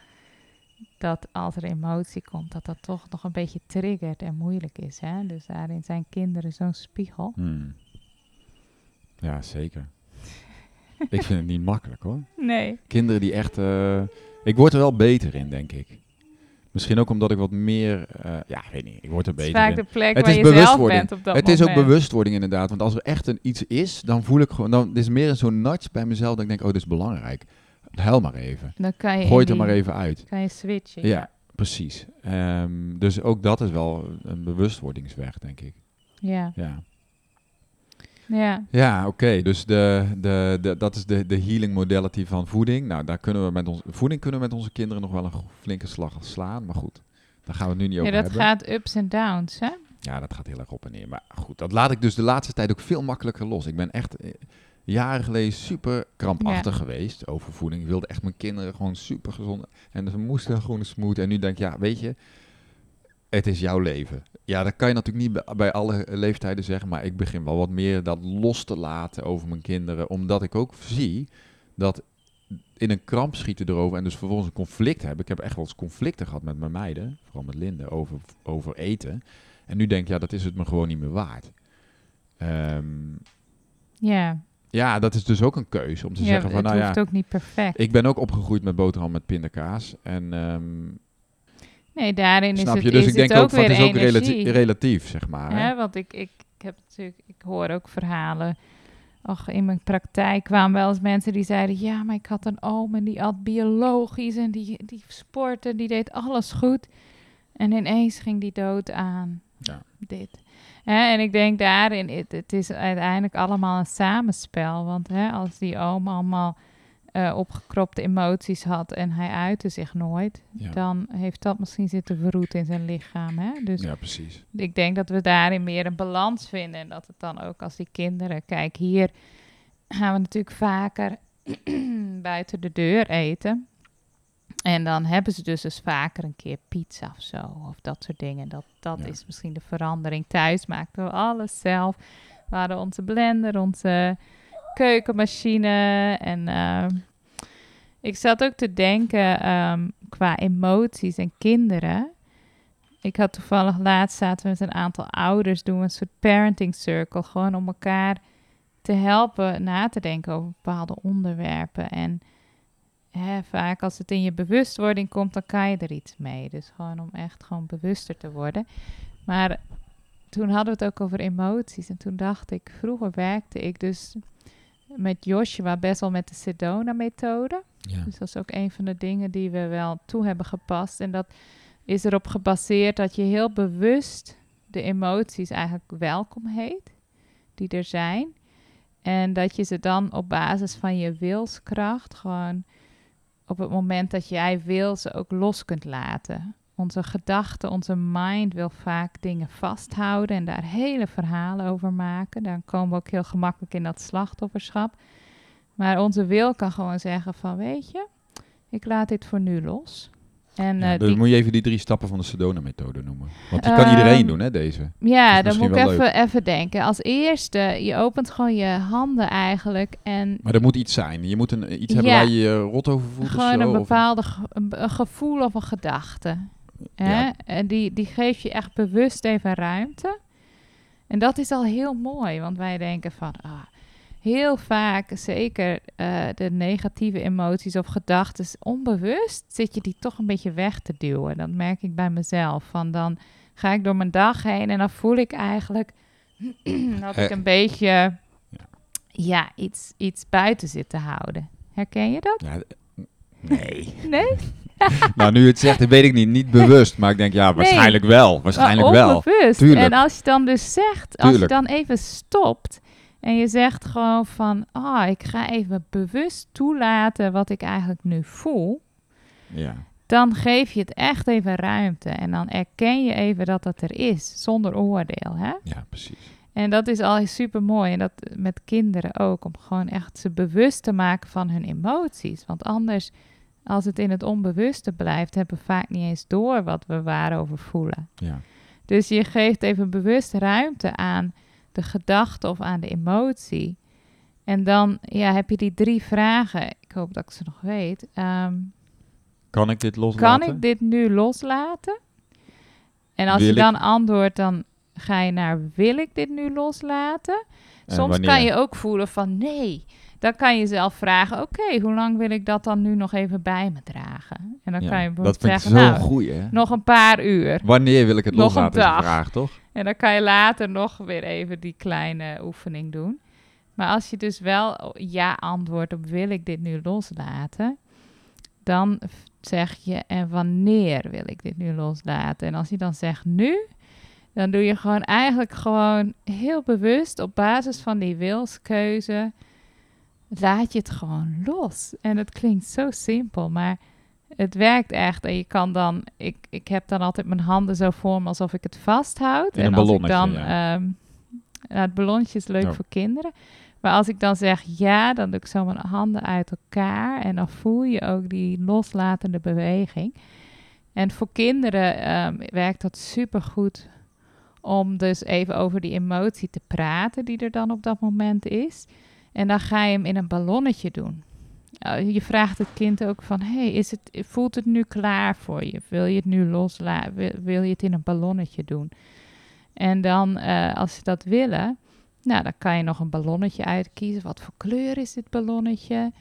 dat als er emotie komt, dat dat toch nog een beetje triggert en moeilijk is. Hè? Dus daarin zijn kinderen zo'n spiegel. Hmm. Ja, zeker. ik vind het niet makkelijk hoor. Nee. Kinderen die echt. Uh, ik word er wel beter in, denk ik. Misschien ook omdat ik wat meer, uh, ja, weet niet, ik word er beter Het is vaak de plek het waar is je zelf bent op dat Het is ook bewustwording inderdaad, want als er echt een iets is, dan voel ik gewoon, dan is meer zo'n nudge bij mezelf dat ik denk, oh, dit is belangrijk. Huil maar even. Dan kan je Gooi het er maar even uit. Kan je switchen. Ja, ja. precies. Um, dus ook dat is wel een bewustwordingsweg, denk ik. Ja. Ja. Ja, ja oké. Okay. Dus de, de, de, dat is de, de healing modality van voeding. Nou, daar kunnen we met onze voeding kunnen we met onze kinderen nog wel een flinke slag slaan. Maar goed, daar gaan we nu niet over hebben. Ja, dat gaat ups en downs, hè? Ja, dat gaat heel erg op en neer. Maar goed, dat laat ik dus de laatste tijd ook veel makkelijker los. Ik ben echt eh, jaren geleden super krampachtig geweest over voeding. Ik wilde echt mijn kinderen gewoon super gezond. En ze moesten gewoon smooth. En nu denk ik, ja, weet je, het is jouw leven. Ja, dat kan je natuurlijk niet bij alle leeftijden zeggen, maar ik begin wel wat meer dat los te laten over mijn kinderen, omdat ik ook zie dat in een kramp schieten erover en dus vervolgens een conflict hebben. Ik heb echt wel eens conflicten gehad met mijn meiden, vooral met Linde, over, over eten. En nu denk ik, ja, dat is het me gewoon niet meer waard. Um, ja. Ja, dat is dus ook een keuze om te zeggen van, nou ja... Het hoeft ook niet perfect. Ik ben ook opgegroeid met boterham met pindakaas en... Um, Nee, daarin Snap is je? het, dus is ik denk ook, weer het is ook relatief, relatief, zeg maar. Want ik, ik, ik heb natuurlijk, ik hoor ook verhalen. Ach, in mijn praktijk kwamen wel eens mensen die zeiden: Ja, maar ik had een oom en die at biologisch en die, die sportte, die deed alles goed. En ineens ging die dood aan. Ja. Dit. Hè? En ik denk daarin, het, het is uiteindelijk allemaal een samenspel. Want hè, als die oom allemaal uh, opgekropte emoties had en hij uitte zich nooit, dan heeft dat misschien zitten verroet in zijn lichaam. Hè? Dus ja, precies. Ik denk dat we daarin meer een balans vinden en dat het dan ook als die kinderen, kijk hier gaan we natuurlijk vaker buiten de deur eten. En dan hebben ze dus, dus vaker een keer pizza of zo, of dat soort dingen. Dat, dat is misschien de verandering. Thuis maakten we alles zelf. We hadden onze blender, onze keukenmachine. En ehm, ik zat ook te denken ehm, qua emoties en kinderen. Ik had toevallig laatst zaten we met een aantal ouders, doen we een soort parenting circle, gewoon om elkaar te helpen na te denken over bepaalde onderwerpen. En hè, vaak als het in je bewustwording komt, dan kan je er iets mee. Dus gewoon om echt gewoon bewuster te worden. Maar toen hadden we het ook over emoties. En toen dacht ik, vroeger werkte ik dus met Joshua best wel met de Sedona-methode. Ja. Dus dat is ook een van de dingen die we wel toe hebben gepast. En dat is erop gebaseerd dat je heel bewust de emoties eigenlijk welkom heet, die er zijn. En dat je ze dan op basis van je wilskracht gewoon op het moment dat jij wil ze ook los kunt laten. Onze gedachten, onze mind wil vaak dingen vasthouden en daar hele verhalen over maken. Dan komen we ook heel gemakkelijk in dat slachtofferschap. Maar onze wil kan gewoon zeggen van, weet je, ik laat dit voor nu los. En Ja, dus die, moet je even die drie stappen van de Sedona-methode noemen. Want die kan iedereen Ehm, doen, hè, deze. ja, dan moet ik even, even denken. Als eerste, je opent gewoon je handen eigenlijk en Maar er moet iets zijn. Je moet een, iets hebben waar je je rot over voelt of gewoon zo, een bepaalde ge- gevoel of een gedachte. Hè? En die, die geef je echt bewust even ruimte. En dat is al heel mooi, want wij denken van, ah, heel vaak, zeker eh, de negatieve emoties of gedachten, onbewust zit je die toch een beetje weg te duwen. Dat merk ik bij mezelf. Van dan ga ik door mijn dag heen en dan voel ik eigenlijk dat ik Eh. een beetje, ja, iets, iets buiten zit te houden. Herken je dat? Ja, eh, nee. Nee? nou, nu het zegt, dat weet ik niet. Niet bewust, maar ik denk, ja, waarschijnlijk wel. Waarschijnlijk Maar wel. onbewust. Tuurlijk. En als je dan dus zegt, als je dan even stopt en je zegt gewoon van, ah, ik ga even bewust toelaten wat ik eigenlijk nu voel, Ja. dan geef je het echt even ruimte en dan erken je even dat dat er is, zonder oordeel, hè? ja, precies. En dat is al super mooi en dat met kinderen ook, om gewoon echt ze bewust te maken van hun emoties, want anders als het in het onbewuste blijft, hebben we vaak niet eens door wat we waarover voelen. Ja. Dus je geeft even bewust ruimte aan de gedachte of aan de emotie. En dan ja, heb je die drie vragen. Ik hoop dat ik ze nog weet. Ehm, Kan ik dit loslaten? kan ik dit nu loslaten? En als Wil je ik- dan antwoordt, dan ga je naar wil ik dit nu loslaten? En Soms wanneer? kan je ook voelen van nee. Dan kan je zelf vragen, oké, hoe lang wil ik dat dan nu nog even bij me dragen? En dan Ja, kan je dat bijvoorbeeld ik zeggen, zo nou, hè? nog een paar uur. Wanneer wil ik het Nog loslaten, is de vraag, toch? En dan kan je later nog weer even die kleine oefening doen. Maar als je dus wel ja antwoordt op wil ik dit nu loslaten, dan zeg je en wanneer wil ik dit nu loslaten? En als je dan zegt nu, dan doe je gewoon eigenlijk gewoon heel bewust op basis van die wilskeuze, laat je het gewoon los. En het klinkt zo simpel, maar het werkt echt. En je kan dan, ik, ik heb dan altijd mijn handen zo voor me alsof ik het vasthoud. En als ik dan, ja. ehm, nou, het ballonnetje is leuk Oh. voor kinderen. Maar als ik dan zeg ja, dan doe ik zo mijn handen uit elkaar. En dan voel je ook die loslatende beweging. En voor kinderen ehm, werkt dat supergoed om dus even over die emotie te praten die er dan op dat moment is. En dan ga je hem in een ballonnetje doen. Je vraagt het kind ook van, hey, is het, voelt het nu klaar voor je? Wil je het nu loslaten? Wil, je het in een ballonnetje doen? En dan, eh, als ze dat willen, nou, dan kan je nog een ballonnetje uitkiezen. Wat voor kleur is dit ballonnetje?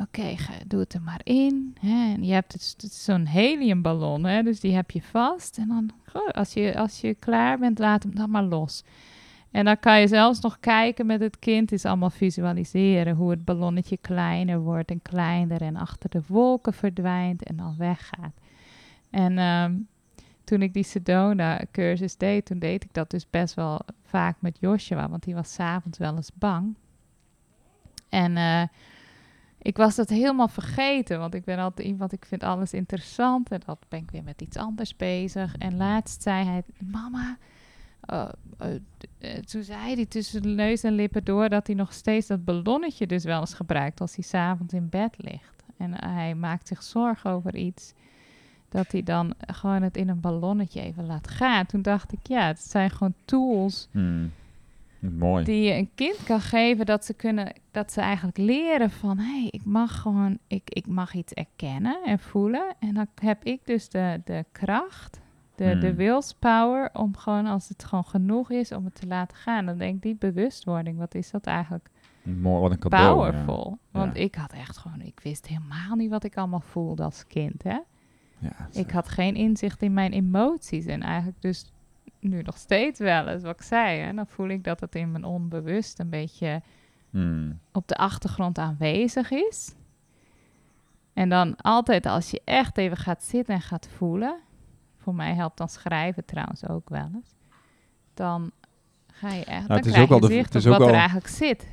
Oké, doe het er maar in. Hè? En je hebt het, het zo'n heliumballon, hè? dus die heb je vast. En dan, als je, als je klaar bent, laat hem dan maar los. En dan kan je zelfs nog kijken met het kind, is allemaal visualiseren hoe het ballonnetje kleiner wordt en kleiner en achter de wolken verdwijnt en dan weggaat. En ehm, toen ik die Sedona-cursus deed, toen deed ik dat dus best wel vaak met Joshua, want die was s'avonds wel eens bang. En eh, ik was dat helemaal vergeten, want ik ben altijd iemand, ik vind alles interessant en dan ben ik weer met iets anders bezig. En laatst zei hij, mama, uh, uh, uh, toen zei hij tussen de neus en lippen door dat hij nog steeds dat ballonnetje dus wel eens gebruikt als hij s'avonds in bed ligt. En hij maakt zich zorgen over iets, dat hij dan gewoon het in een ballonnetje even laat gaan. Toen dacht ik, ja, het zijn gewoon tools Hmm. Mooi. die je een kind kan geven dat ze kunnen, dat ze eigenlijk leren van, hé, hey, ik mag gewoon, ik, ik mag iets erkennen en voelen. En dan heb ik dus de, de kracht, de, de Hmm. willspower om gewoon, als het gewoon genoeg is, om het te laten gaan. Dan denk ik, die bewustwording, wat is dat eigenlijk Mooi, wat een cadeau. ja. powerful. Want Ja. ik had echt gewoon, ik wist helemaal niet wat ik allemaal voelde als kind, hè. Ja, Ik had geen inzicht in mijn emoties en eigenlijk dus nu nog steeds wel eens wat ik zei. Hè? Dan voel ik dat het in mijn onbewust een beetje Hmm. op de achtergrond aanwezig is. En dan altijd als je echt even gaat zitten en gaat voelen, voor mij helpt dan schrijven trouwens ook wel eens, dan ga je echt, Nou, dan het is ook wel de- het is op ook wat er eigenlijk zit.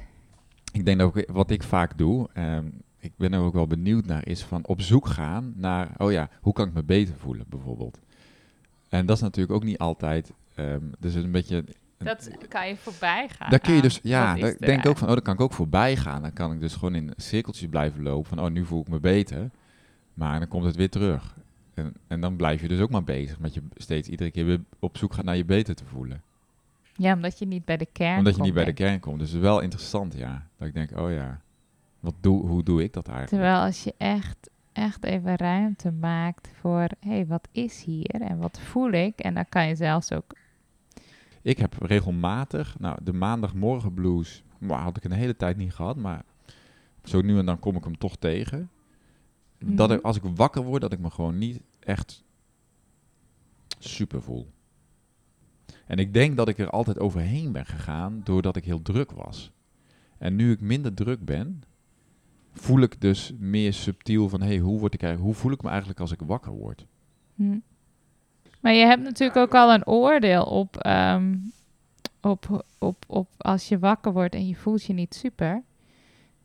Ik denk dat ook, wat ik vaak doe, ehm, ik ben er ook wel benieuwd naar, is van op zoek gaan naar, oh ja, hoe kan ik me beter voelen bijvoorbeeld. En dat is natuurlijk ook niet altijd, ehm dus een beetje... Dat kan je voorbij gaan. Daar kun je dus, ja, daar denk ik ook van, oh, dan kan ik ook voorbij gaan. Dan kan ik dus gewoon in cirkeltjes blijven lopen van, oh, nu voel ik me beter. Maar dan komt het weer terug. En, en dan blijf je dus ook maar bezig met je steeds iedere keer weer op zoek gaan naar je beter te voelen. Ja, omdat je niet bij de kern Omdat je komt, niet bij de kern komt. Dus het is wel interessant, ja. Dat ik denk, oh ja, wat doe, hoe doe ik dat eigenlijk? Terwijl als je echt, echt even ruimte maakt voor, hé, hey, wat is hier en wat voel ik? En dan kan je zelfs ook, Ik heb regelmatig, nou, de maandagmorgen blues, had ik een hele tijd niet gehad, maar zo nu en dan kom ik hem toch tegen. Dat Mhm. ik, als ik wakker word, dat ik me gewoon niet echt super voel. En ik denk dat ik er altijd overheen ben gegaan doordat ik heel druk was. En nu ik minder druk ben, voel ik dus meer subtiel van, hey, hoe, word ik eigenlijk, hoe voel ik me eigenlijk als ik wakker word? hm. Maar je hebt natuurlijk ook al een oordeel op, ehm, op, op, op als je wakker wordt en je voelt je niet super.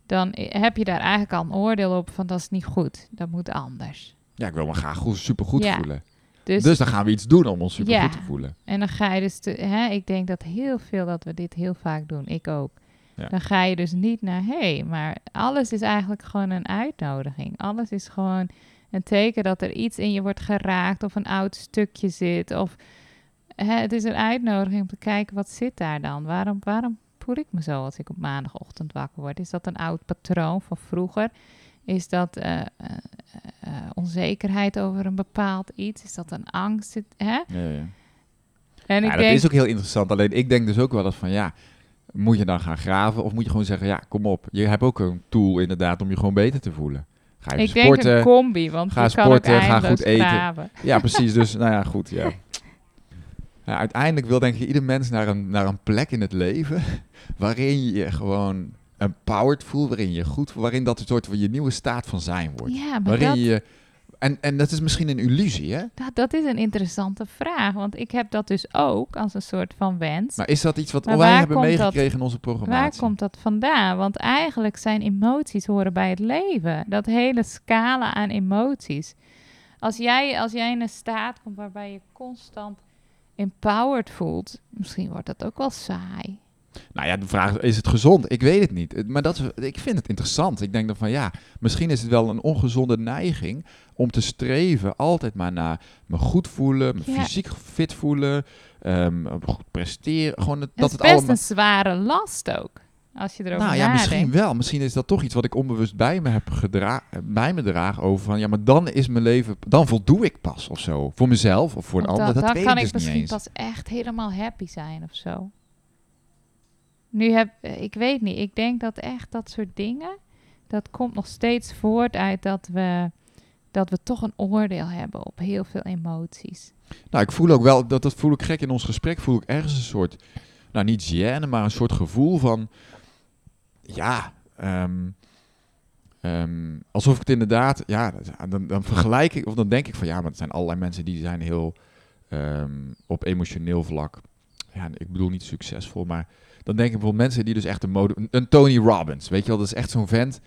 Dan heb je daar eigenlijk al een oordeel op van dat is niet goed, dat moet anders. Ja, ik wil me graag goed, super goed Ja. voelen. Dus, Dus dan gaan we iets doen om ons super Ja. goed te voelen. En dan ga je dus, te, hè, ik denk dat heel veel dat we dit heel vaak doen, ik ook. Ja. Dan ga je dus niet naar, hé, hey, maar alles is eigenlijk gewoon een uitnodiging. Alles is gewoon een teken dat er iets in je wordt geraakt of een oud stukje zit. Of hè, het is een uitnodiging om te kijken, wat zit daar dan? Waarom, waarom voel ik me zo als ik op maandagochtend wakker word? Is dat een oud patroon van vroeger? Is dat eh, eh, eh, onzekerheid over een bepaald iets? Is dat een angst? Hè? Ja, ja. En ik Ja, dat denk, is ook heel interessant. Alleen ik denk dus ook wel eens van ja, moet je dan gaan graven of moet je gewoon zeggen ja, kom op. Je hebt ook een tool inderdaad om je gewoon beter te voelen. Ga even ik denk sporten. een combi, want ga je kan sporten, ga goed eten. graven. Ja, precies. Dus nou ja, goed. Ja. Ja, uiteindelijk wil denk ik ieder mens naar een, naar een plek in het leven waarin je je gewoon empowered voelt, waarin je goed, waarin dat een soort van je nieuwe staat van zijn wordt. Ja, maar waarin dat, je en, en dat is misschien een illusie, hè? dat, dat is een interessante vraag. Want ik heb dat dus ook als een soort van wens. Maar is dat iets wat wij hebben dat- meegekregen in onze programmatie? Waar komt dat vandaan? Want eigenlijk zijn emoties horen bij het leven. Dat hele scala aan emoties. Als jij, als jij in een staat komt waarbij je constant empowered voelt, misschien wordt dat ook wel saai. Nou ja, de vraag is, is het gezond? Ik weet het niet. Het- Maar dat, is- ik vind het interessant. Ik denk dan van ja, misschien is het wel een ongezonde neiging om te streven altijd maar naar me goed voelen, me Ja. fysiek fit voelen, ehm, goed presteren. Gewoon het- Het dat is het best allemaal... een zware last ook. Als je erover Nou ja, misschien wel. Misschien is dat toch iets wat ik onbewust bij me heb gedra bij me draag over van ja, maar dan is mijn leven, dan voldoe ik pas of zo. Voor mezelf of voor een ander. dan- Dat dan weet kan ik ik dus niet misschien eens. pas echt helemaal happy zijn of zo. Nu heb ik weet niet. Ik denk dat echt dat soort dingen, dat komt nog steeds voort uit dat we dat we toch een oordeel hebben op heel veel emoties. Nou, ik voel ook wel, dat, dat voel ik gek in ons gesprek, voel ik ergens een soort, nou niet gêne, maar een soort gevoel van, ja, ehm, ehm, alsof ik het inderdaad, ja, dan, dan vergelijk ik, of dan denk ik van, ja, maar het zijn allerlei mensen die zijn heel ehm, op emotioneel vlak, ja, ik bedoel niet succesvol, maar dan denk ik bijvoorbeeld mensen die dus echt een mode, een, Tony Robbins, weet je wel, dat is echt zo'n vent,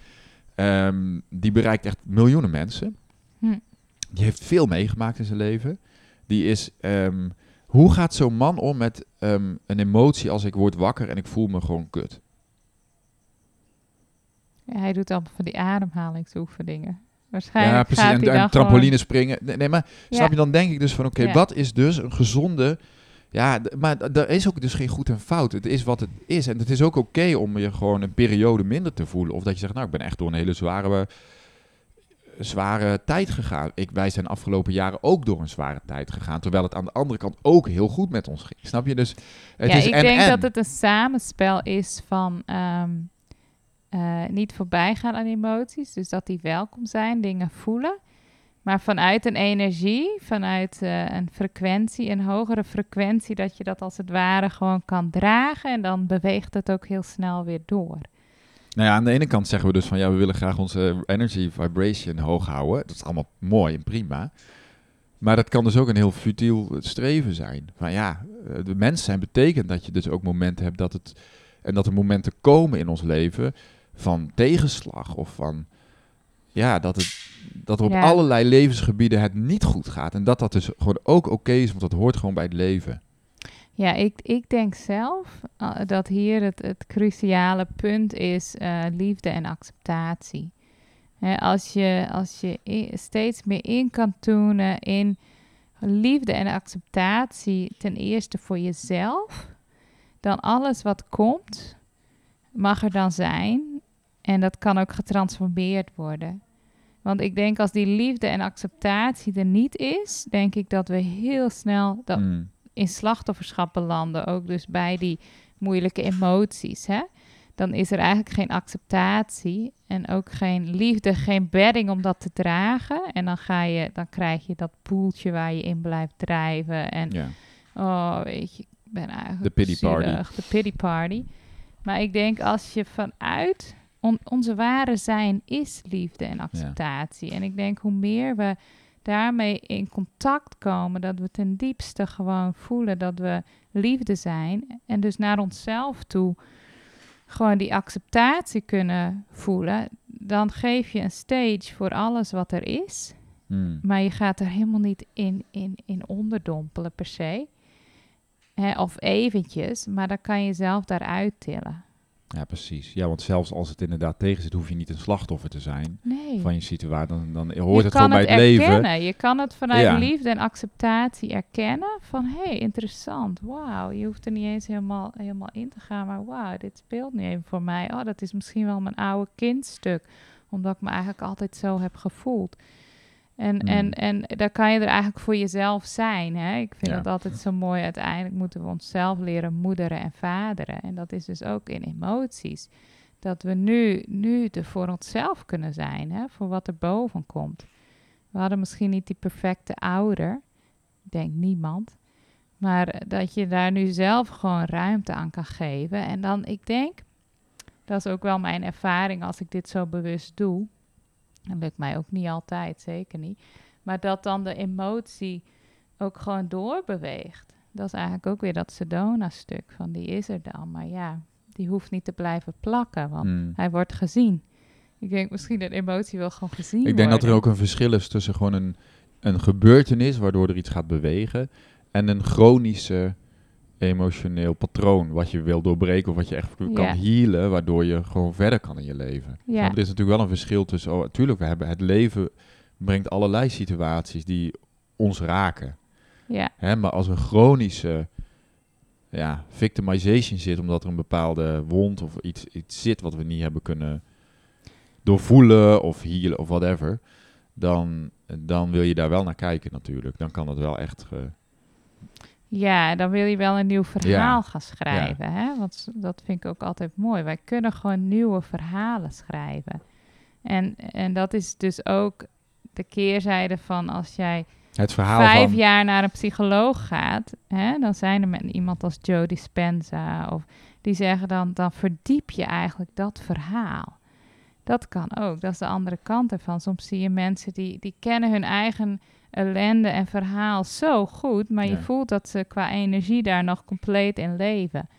ehm, die bereikt echt miljoenen mensen. Hm. Die heeft veel meegemaakt in zijn leven. Die is, ehm, hoe gaat zo'n man om met ehm, een emotie als ik word wakker en ik voel me gewoon kut? Ja, hij doet allemaal van die ademhalingsoefeningen. Waarschijnlijk Ja, precies. gaat En, en dan trampoline gewoon- springen. Nee, nee, maar Ja. snap je, dan denk ik dus van, oké, Ja. wat is dus een gezonde Ja, maar er is ook dus geen goed en fout. Het is wat het is. En het is ook oké om je gewoon een periode minder te voelen. Of dat je zegt, nou, ik ben echt door een hele zware, zware tijd gegaan. Ik, wij zijn de afgelopen jaren ook door een zware tijd gegaan. Terwijl het aan de andere kant ook heel goed met ons ging. Snap je? Dus het ja, is ik en, denk en. dat het een samenspel is van ehm, eh, niet voorbij gaan aan emoties. Dus dat die welkom zijn, dingen voelen. Maar vanuit een energie, vanuit eh, een frequentie, een hogere frequentie, dat je dat als het ware gewoon kan dragen. En dan beweegt het ook heel snel weer door. Nou ja, aan de ene kant zeggen we dus van ja, we willen graag onze energy vibration hoog houden. Dat is allemaal mooi en prima. Maar dat kan dus ook een heel futiel streven zijn. Van ja, eh, de mens zijn betekent dat je dus ook momenten hebt dat het. En dat er momenten komen in ons leven van tegenslag of van. Ja, dat, het, dat er op Ja. allerlei levensgebieden het niet goed gaat. En dat dat dus gewoon ook oké is, want dat hoort gewoon bij het leven. Ja, ik, ik denk zelf eh, dat hier het, het cruciale punt is eh, liefde en acceptatie. Als je, als je steeds meer in kan tunen in liefde en acceptatie, ten eerste voor jezelf, dan alles wat komt, mag er dan zijn. En dat kan ook getransformeerd worden. Want ik denk als die liefde en acceptatie er niet is, denk ik dat we heel snel dat Mm. in slachtofferschap belanden, ook dus bij die moeilijke emoties, hè? dan is er eigenlijk geen acceptatie en ook geen liefde, geen bedding om dat te dragen. En dan, ga je, dan krijg je dat poeltje waar je in blijft drijven. En oh, weet je, ik ben eigenlijk De pity party. De pity party. Maar ik denk als je vanuit on- onze ware zijn is liefde en acceptatie. En ik denk hoe meer we daarmee in contact komen, dat we ten diepste gewoon voelen dat we liefde zijn. En dus naar onszelf toe gewoon die acceptatie kunnen voelen. Dan geef je een stage voor alles wat er is. Mm. Maar je gaat er helemaal niet in, in, in onderdompelen per se. Hè, of eventjes, maar dan kan je zelf daaruit tillen. Ja, precies. Ja, want zelfs als het inderdaad tegen zit, hoef je niet een slachtoffer te zijn Nee. van je situatie. Dan, dan je hoort het gewoon bij het leven. erkennen. Je kan het vanuit Ja. liefde en acceptatie erkennen. Van, hé, hey, interessant. Wauw, je hoeft er niet eens helemaal, helemaal in te gaan. Maar wauw, dit speelt nu even voor mij. Oh, dat is misschien wel mijn oude kindstuk. Omdat ik me eigenlijk altijd zo heb gevoeld. En, Mm. en, en daar kan je er eigenlijk voor jezelf zijn. Hè? Ik vind Ja. het altijd zo mooi. Uiteindelijk moeten we onszelf leren moederen en vaderen. En dat is dus ook in emoties. Dat we nu, nu er voor onszelf kunnen zijn. Hè? Voor wat er boven komt. We hadden misschien niet die perfecte ouder. Denk niemand. Maar dat je daar nu zelf gewoon ruimte aan kan geven. En dan, ik denk, dat is ook wel mijn ervaring als ik dit zo bewust doe. Dat lukt mij ook niet altijd, zeker niet. Maar dat dan de emotie ook gewoon doorbeweegt. Dat is eigenlijk ook weer dat Sedona-stuk van die is er dan. Maar ja, die hoeft niet te blijven plakken, want Mm. hij wordt gezien. Ik denk misschien dat emotie wel gewoon gezien Ik denk dat er ook een verschil is tussen gewoon een, een gebeurtenis waardoor er iets gaat bewegen en een chronische emotioneel patroon wat je wil doorbreken of wat je echt kan healen, waardoor je gewoon verder kan in je leven. Ja. Want er is natuurlijk wel een verschil tussen, oh, tuurlijk, we hebben het leven brengt allerlei situaties die ons raken. Ja, Hè, maar als een chronische ja, victimization zit, omdat er een bepaalde wond of iets, iets zit wat we niet hebben kunnen doorvoelen of healen of whatever, dan, dan wil je daar wel naar kijken natuurlijk. Dan kan dat wel echt... ge- ja, dan wil je wel een nieuw verhaal Ja. gaan schrijven. Hè? Want dat vind ik ook altijd mooi. Wij kunnen gewoon nieuwe verhalen schrijven. En, en dat is dus ook de keerzijde van als jij het verhaal vijf van... jaar naar een psycholoog gaat, hè, dan zijn er met iemand als Joe Dispenza of die zeggen dan, dan verdiep je eigenlijk dat verhaal. Dat kan ook, dat is de andere kant ervan. Soms zie je mensen die, die kennen hun eigen ellende en verhaal zo goed, maar je voelt dat ze qua energie daar nog compleet in leven.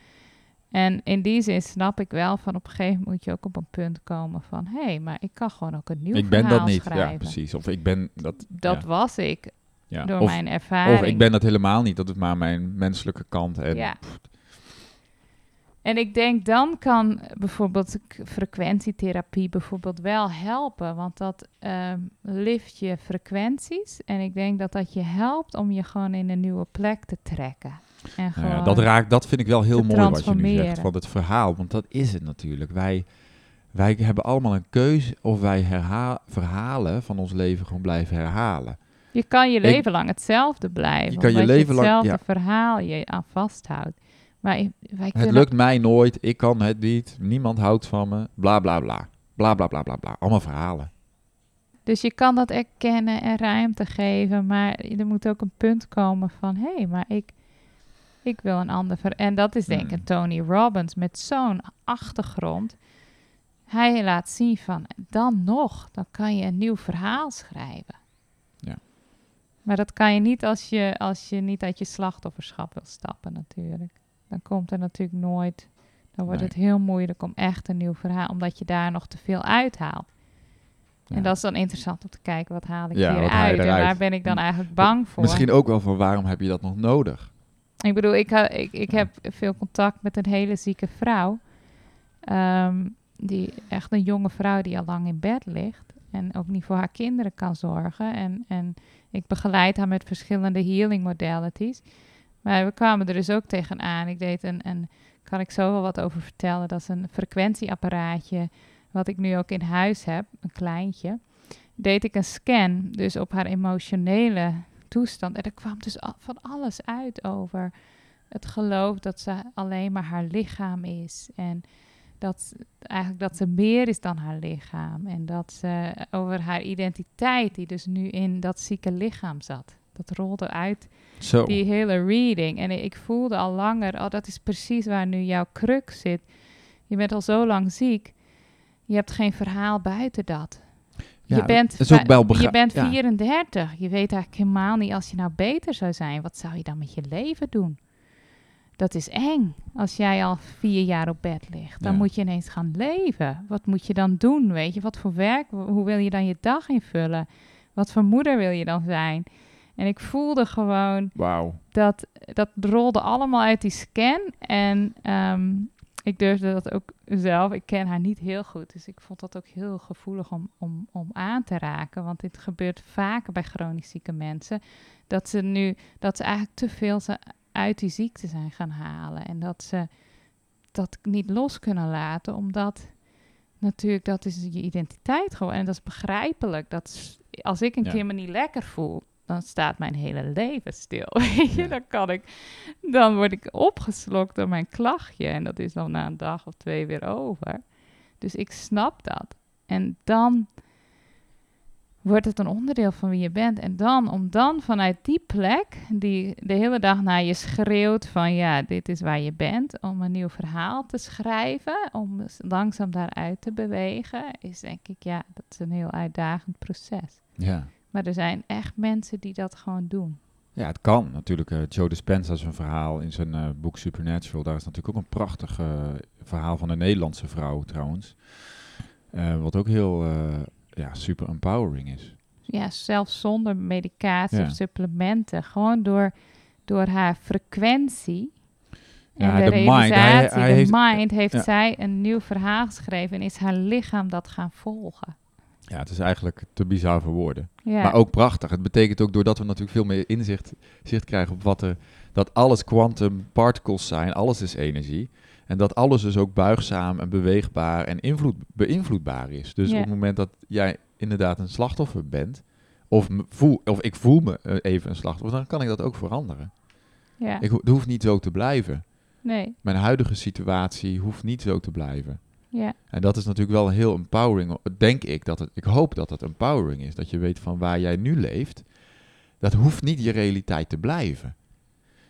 En in die zin snap ik wel van op een gegeven moment moet je ook op een punt komen van hé, hey, maar ik kan gewoon ook een nieuw Ik ben dat niet, schrijven. ja precies. Of ik ben dat... Dat ja, was ik ja. door of, mijn ervaring. of ik ben dat helemaal niet, dat is maar mijn menselijke kant. En, Ja. En ik denk dan kan bijvoorbeeld frequentietherapie bijvoorbeeld wel helpen, want dat ehm, lift je frequenties. En ik denk dat dat je helpt om je gewoon in een nieuwe plek te trekken. En Nou ja, dat, raakt, dat vind ik wel heel mooi wat je nu zegt van het verhaal. Want dat is het natuurlijk. Wij, wij hebben allemaal een keuze of wij herha- verhalen van ons leven gewoon blijven herhalen. je kan je Ik- leven lang hetzelfde blijven. Je kan je leven lang- hetzelfde ja. verhaal je aan vasthoudt. Maar wij Het kunnen lukt mij nooit, ik kan het niet, niemand houdt van me, bla bla bla. Bla bla bla bla bla. Allemaal verhalen. Dus je kan dat erkennen en ruimte geven, maar er moet ook een punt komen van, hé, hey, maar ik, ik wil een ander ver En dat is denk ik Hmm. Tony Robbins met zo'n achtergrond. Hij laat zien van, dan nog, dan kan je een nieuw verhaal schrijven. Ja. Maar dat kan je niet als je, als je niet uit je slachtofferschap wil stappen natuurlijk. Dan komt er natuurlijk nooit, dan wordt Nee. het heel moeilijk om echt een nieuw verhaal, omdat je daar nog te veel uithaalt. Ja. En dat is dan interessant om te kijken, wat haal ik Ja, hier uit? En waar ben ik dan eigenlijk bang voor? Misschien ook wel van waarom heb je dat nog nodig? Ik bedoel, ik, ha- ik, ik heb veel contact met een hele zieke vrouw. Ehm, die echt een jonge vrouw die al lang in bed ligt. En ook niet voor haar kinderen kan zorgen. En, en ik begeleid haar met verschillende healing modalities. Maar we kwamen er dus ook tegenaan. Ik deed een, kan ik zo wel wat over vertellen. Dat is een frequentieapparaatje. Wat ik nu ook in huis heb, een kleintje. Deed ik een scan, dus op haar emotionele toestand. En er kwam dus van alles uit over het geloof dat ze alleen maar haar lichaam is. En dat eigenlijk dat ze meer is dan haar lichaam. En dat ze over haar identiteit, die dus nu in dat zieke lichaam zat. Dat rolde uit Zo. die hele reading. En ik voelde al langer, oh, dat is precies waar nu jouw kruk zit. Je bent al zo lang ziek. Je hebt geen verhaal buiten dat. Ja, je bent, is ook wel je bent ja. 34. Je weet eigenlijk helemaal niet als je nou beter zou zijn. Wat zou je dan met je leven doen? Dat is eng. Als jij al vier jaar op bed ligt, dan Ja. moet je ineens gaan leven. Wat moet je dan doen? Weet je, wat voor werk? Hoe wil je dan je dag invullen? Wat voor moeder wil je dan zijn? En ik voelde gewoon Wauw. dat, dat rolde allemaal uit die scan. En ehm, ik durfde dat ook zelf. Ik ken haar niet heel goed. Dus ik vond dat ook heel gevoelig om, om, om aan te raken. Want dit gebeurt vaker bij chronisch zieke mensen. Dat ze nu, dat ze eigenlijk te veel ze uit die ziekte zijn gaan halen. En dat ze dat niet los kunnen laten. Omdat natuurlijk, dat is je identiteit gewoon. En dat is begrijpelijk. Dat is- als ik een Ja. keer me niet lekker voel, dan staat mijn hele leven stil. Weet je, Ja. dan kan ik, dan word ik opgeslokt door mijn klachtje. En dat is dan na een dag of twee weer over. Dus ik snap dat. En dan wordt het een onderdeel van wie je bent. En dan, om dan vanuit die plek, die de hele dag naar je schreeuwt van ja, dit is waar je bent, om een nieuw verhaal te schrijven, om langzaam daaruit te bewegen, is denk ik, ja, dat is een heel uitdagend proces. Ja. Maar er zijn echt mensen die dat gewoon doen. Ja, het kan natuurlijk. eh, Joe Dispenza zijn verhaal in zijn eh, boek Supernatural. Daar is natuurlijk ook een prachtig eh, verhaal van een Nederlandse vrouw trouwens. Wat ook heel ja, super empowering is. Ja, zelfs zonder medicatie Ja. of supplementen, gewoon door, door haar frequentie. Ja, en de, de mind, hij- realisatie, hij de heeft- mind, heeft ja. zij een nieuw verhaal geschreven en is haar lichaam dat gaan volgen. Ja, het is eigenlijk te bizar voor woorden. Ja, Maar ook prachtig. Het betekent ook doordat we natuurlijk veel meer inzicht zicht krijgen op wat er... Dat alles quantum particles zijn, alles is energie. En dat alles dus ook buigzaam en beweegbaar en invloed, beïnvloedbaar is. Dus Ja. op het moment dat jij inderdaad een slachtoffer bent... Of, voel, of ik voel me eh, even een slachtoffer, dan kan ik dat ook veranderen. ja. Ik, het hoeft niet zo te blijven. nee, Mijn huidige situatie hoeft niet zo te blijven. Ja, En dat is natuurlijk wel heel empowering. Denk ik dat het, ik hoop dat het empowering is. Dat je weet van waar jij nu leeft. Dat hoeft niet je realiteit te blijven.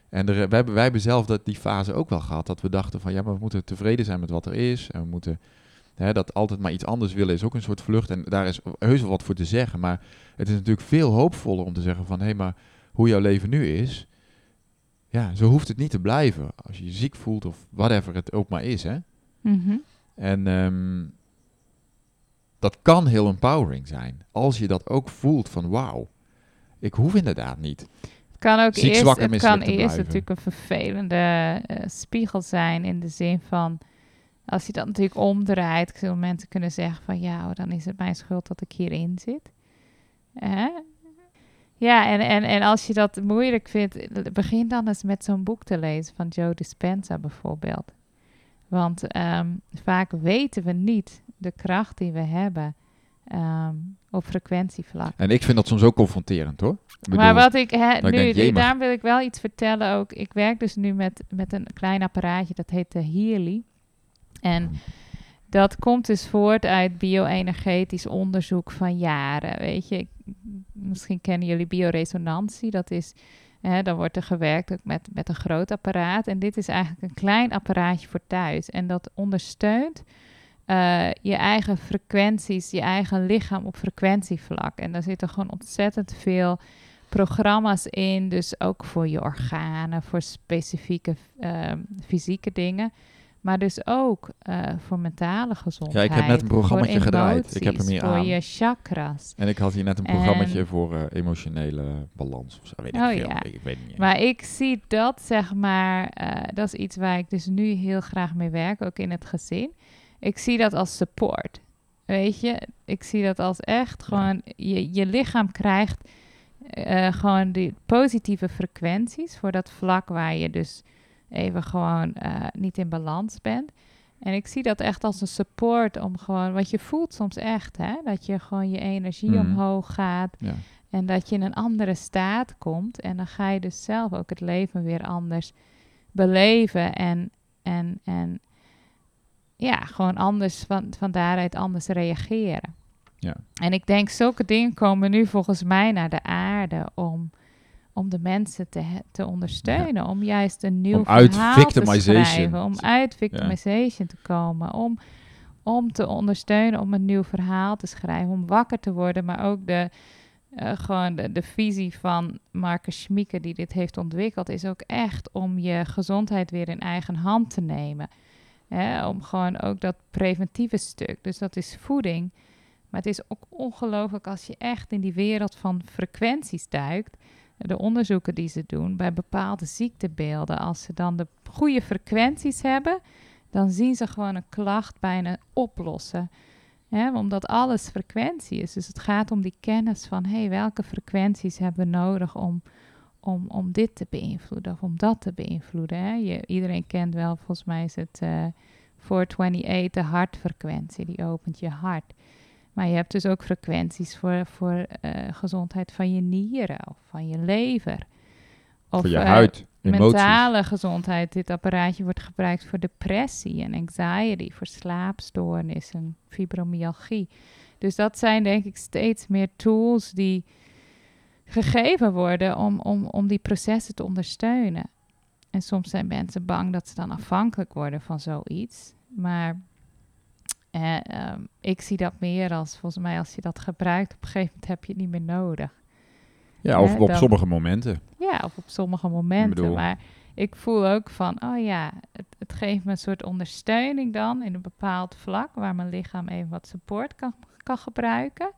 En er, wij, hebben, wij hebben zelf dat, die fase ook wel gehad. Dat we dachten van ja, maar we moeten tevreden zijn met wat er is. En we moeten hè, dat altijd maar iets anders willen is ook een soort vlucht. En daar is heus wel wat voor te zeggen. Maar het is natuurlijk veel hoopvoller om te zeggen van hé, hey, maar hoe jouw leven nu is. Ja, zo hoeft het niet te blijven. Als je je ziek voelt of whatever het ook maar is. Hè. mhm, En ehm, dat kan heel empowering zijn. Als je dat ook voelt van wauw, ik hoef inderdaad niet. Het kan ook Ziek, eerst, het kan eerst natuurlijk een vervelende eh, spiegel zijn in de zin van, als je dat natuurlijk omdraait, zullen mensen kunnen zeggen van, ja, dan is het mijn schuld dat ik hierin zit. Ja, en, en, en als je dat moeilijk vindt, begin dan eens met zo'n boek te lezen van Joe Dispenza bijvoorbeeld. Want ehm, vaak weten we niet de kracht die we hebben ehm, op frequentievlak. En ik vind dat soms ook confronterend hoor. Ik maar wat ik, ik nu, denk, maar- daarom wil ik wel iets vertellen ook. Ik werk dus nu met, met een klein apparaatje, dat heet de Healy. En dat komt dus voort uit bioenergetisch onderzoek van jaren. Weet je, Ik- misschien kennen jullie bioresonantie. Dat is, dan wordt er gewerkt ook met, met een groot apparaat. En dit is eigenlijk een klein apparaatje voor thuis. En dat ondersteunt eh, je eigen frequenties, je eigen lichaam op frequentievlak. En daar zitten gewoon ontzettend veel programma's in. Dus ook voor je organen, voor specifieke ehm, fysieke dingen. Maar dus ook eh, voor mentale gezondheid. Ja, ik heb net een programmaatje voor gedraaid. Ik heb hem hier voor aan. je chakras. En ik had hier net een En- programmaatje voor eh, emotionele balans of zo. Weet ik Oh, veel. ja. Ik, ik weet niet. Maar ik zie dat, zeg maar, eh, dat is iets waar ik dus nu heel graag mee werk, ook in het gezin. Ik zie dat als support. Weet je, ik zie dat als echt gewoon, je, je lichaam krijgt gewoon die positieve frequenties voor dat vlak waar je dus even gewoon eh, niet in balans bent. En ik zie dat echt als een support om gewoon, wat je voelt soms echt, hè, dat je gewoon je energie Mhm. omhoog gaat. Ja. En dat je in een andere staat komt. En dan ga je dus zelf ook het leven weer anders beleven. En, en, en ja, gewoon anders van, van daaruit anders reageren. Ja. En ik denk, zulke dingen komen nu volgens mij naar de aarde om, om de mensen te, te ondersteunen. Om juist een nieuw Om verhaal te schrijven. Om uit victimization te komen. Om, om te ondersteunen, om een nieuw verhaal te schrijven. Om wakker te worden, maar ook de, eh, gewoon de, de visie van Marcus Schmieke, die dit heeft ontwikkeld, is ook echt om je gezondheid weer in eigen hand te nemen. Hè, om gewoon ook dat preventieve stuk. Dus dat is voeding. Maar het is ook ongelooflijk als je echt in die wereld van frequenties duikt. De onderzoeken die ze doen bij bepaalde ziektebeelden. Als ze dan de goede frequenties hebben, dan zien ze gewoon een klacht bijna oplossen. Omdat alles frequentie is. Dus het gaat om die kennis van hey, welke frequenties hebben we nodig om, om, om dit te beïnvloeden of om dat te beïnvloeden. Je, iedereen kent wel, volgens mij is het eh 428, de hartfrequentie, die opent je hart. Maar je hebt dus ook frequenties voor, voor eh, gezondheid van je nieren of van je lever. Of, voor je eh, huid, emoties. mentale gezondheid. Dit apparaatje wordt gebruikt voor depressie en anxiety, voor slaapstoornissen, fibromyalgie. Dus dat zijn denk ik steeds meer tools die gegeven worden om, om, om die processen te ondersteunen. En soms zijn mensen bang dat ze dan afhankelijk worden van zoiets. Maar eh, ehm, ik zie dat meer als, volgens mij, als je dat gebruikt, op een gegeven moment heb je het niet meer nodig. Ja, of op dan- sommige momenten. Ja, of op sommige momenten. bedoel- Maar ik voel ook van, oh ja, het, het geeft me een soort ondersteuning dan in een bepaald vlak waar mijn lichaam even wat support kan, kan gebruiken.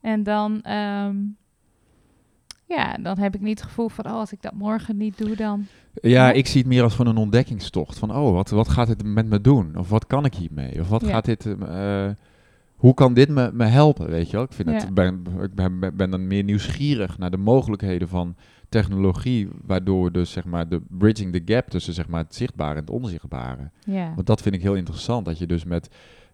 En dan, ehm, ja, dan heb ik niet het gevoel van, oh, als ik dat morgen niet doe, dan. Ja, ik zie het meer als gewoon een ontdekkingstocht. Van, oh, wat, wat gaat dit met me doen? Of wat kan ik hiermee? Of wat Ja. gaat dit... eh, hoe kan dit me, me helpen, weet je wel? Ik, vind Ja. ben, ik ben, ben- ben dan meer nieuwsgierig naar de mogelijkheden van technologie, waardoor we dus zeg maar de bridging the gap tussen zeg maar het zichtbare en het onzichtbare. Ja, Want dat vind ik heel interessant, dat je dus met,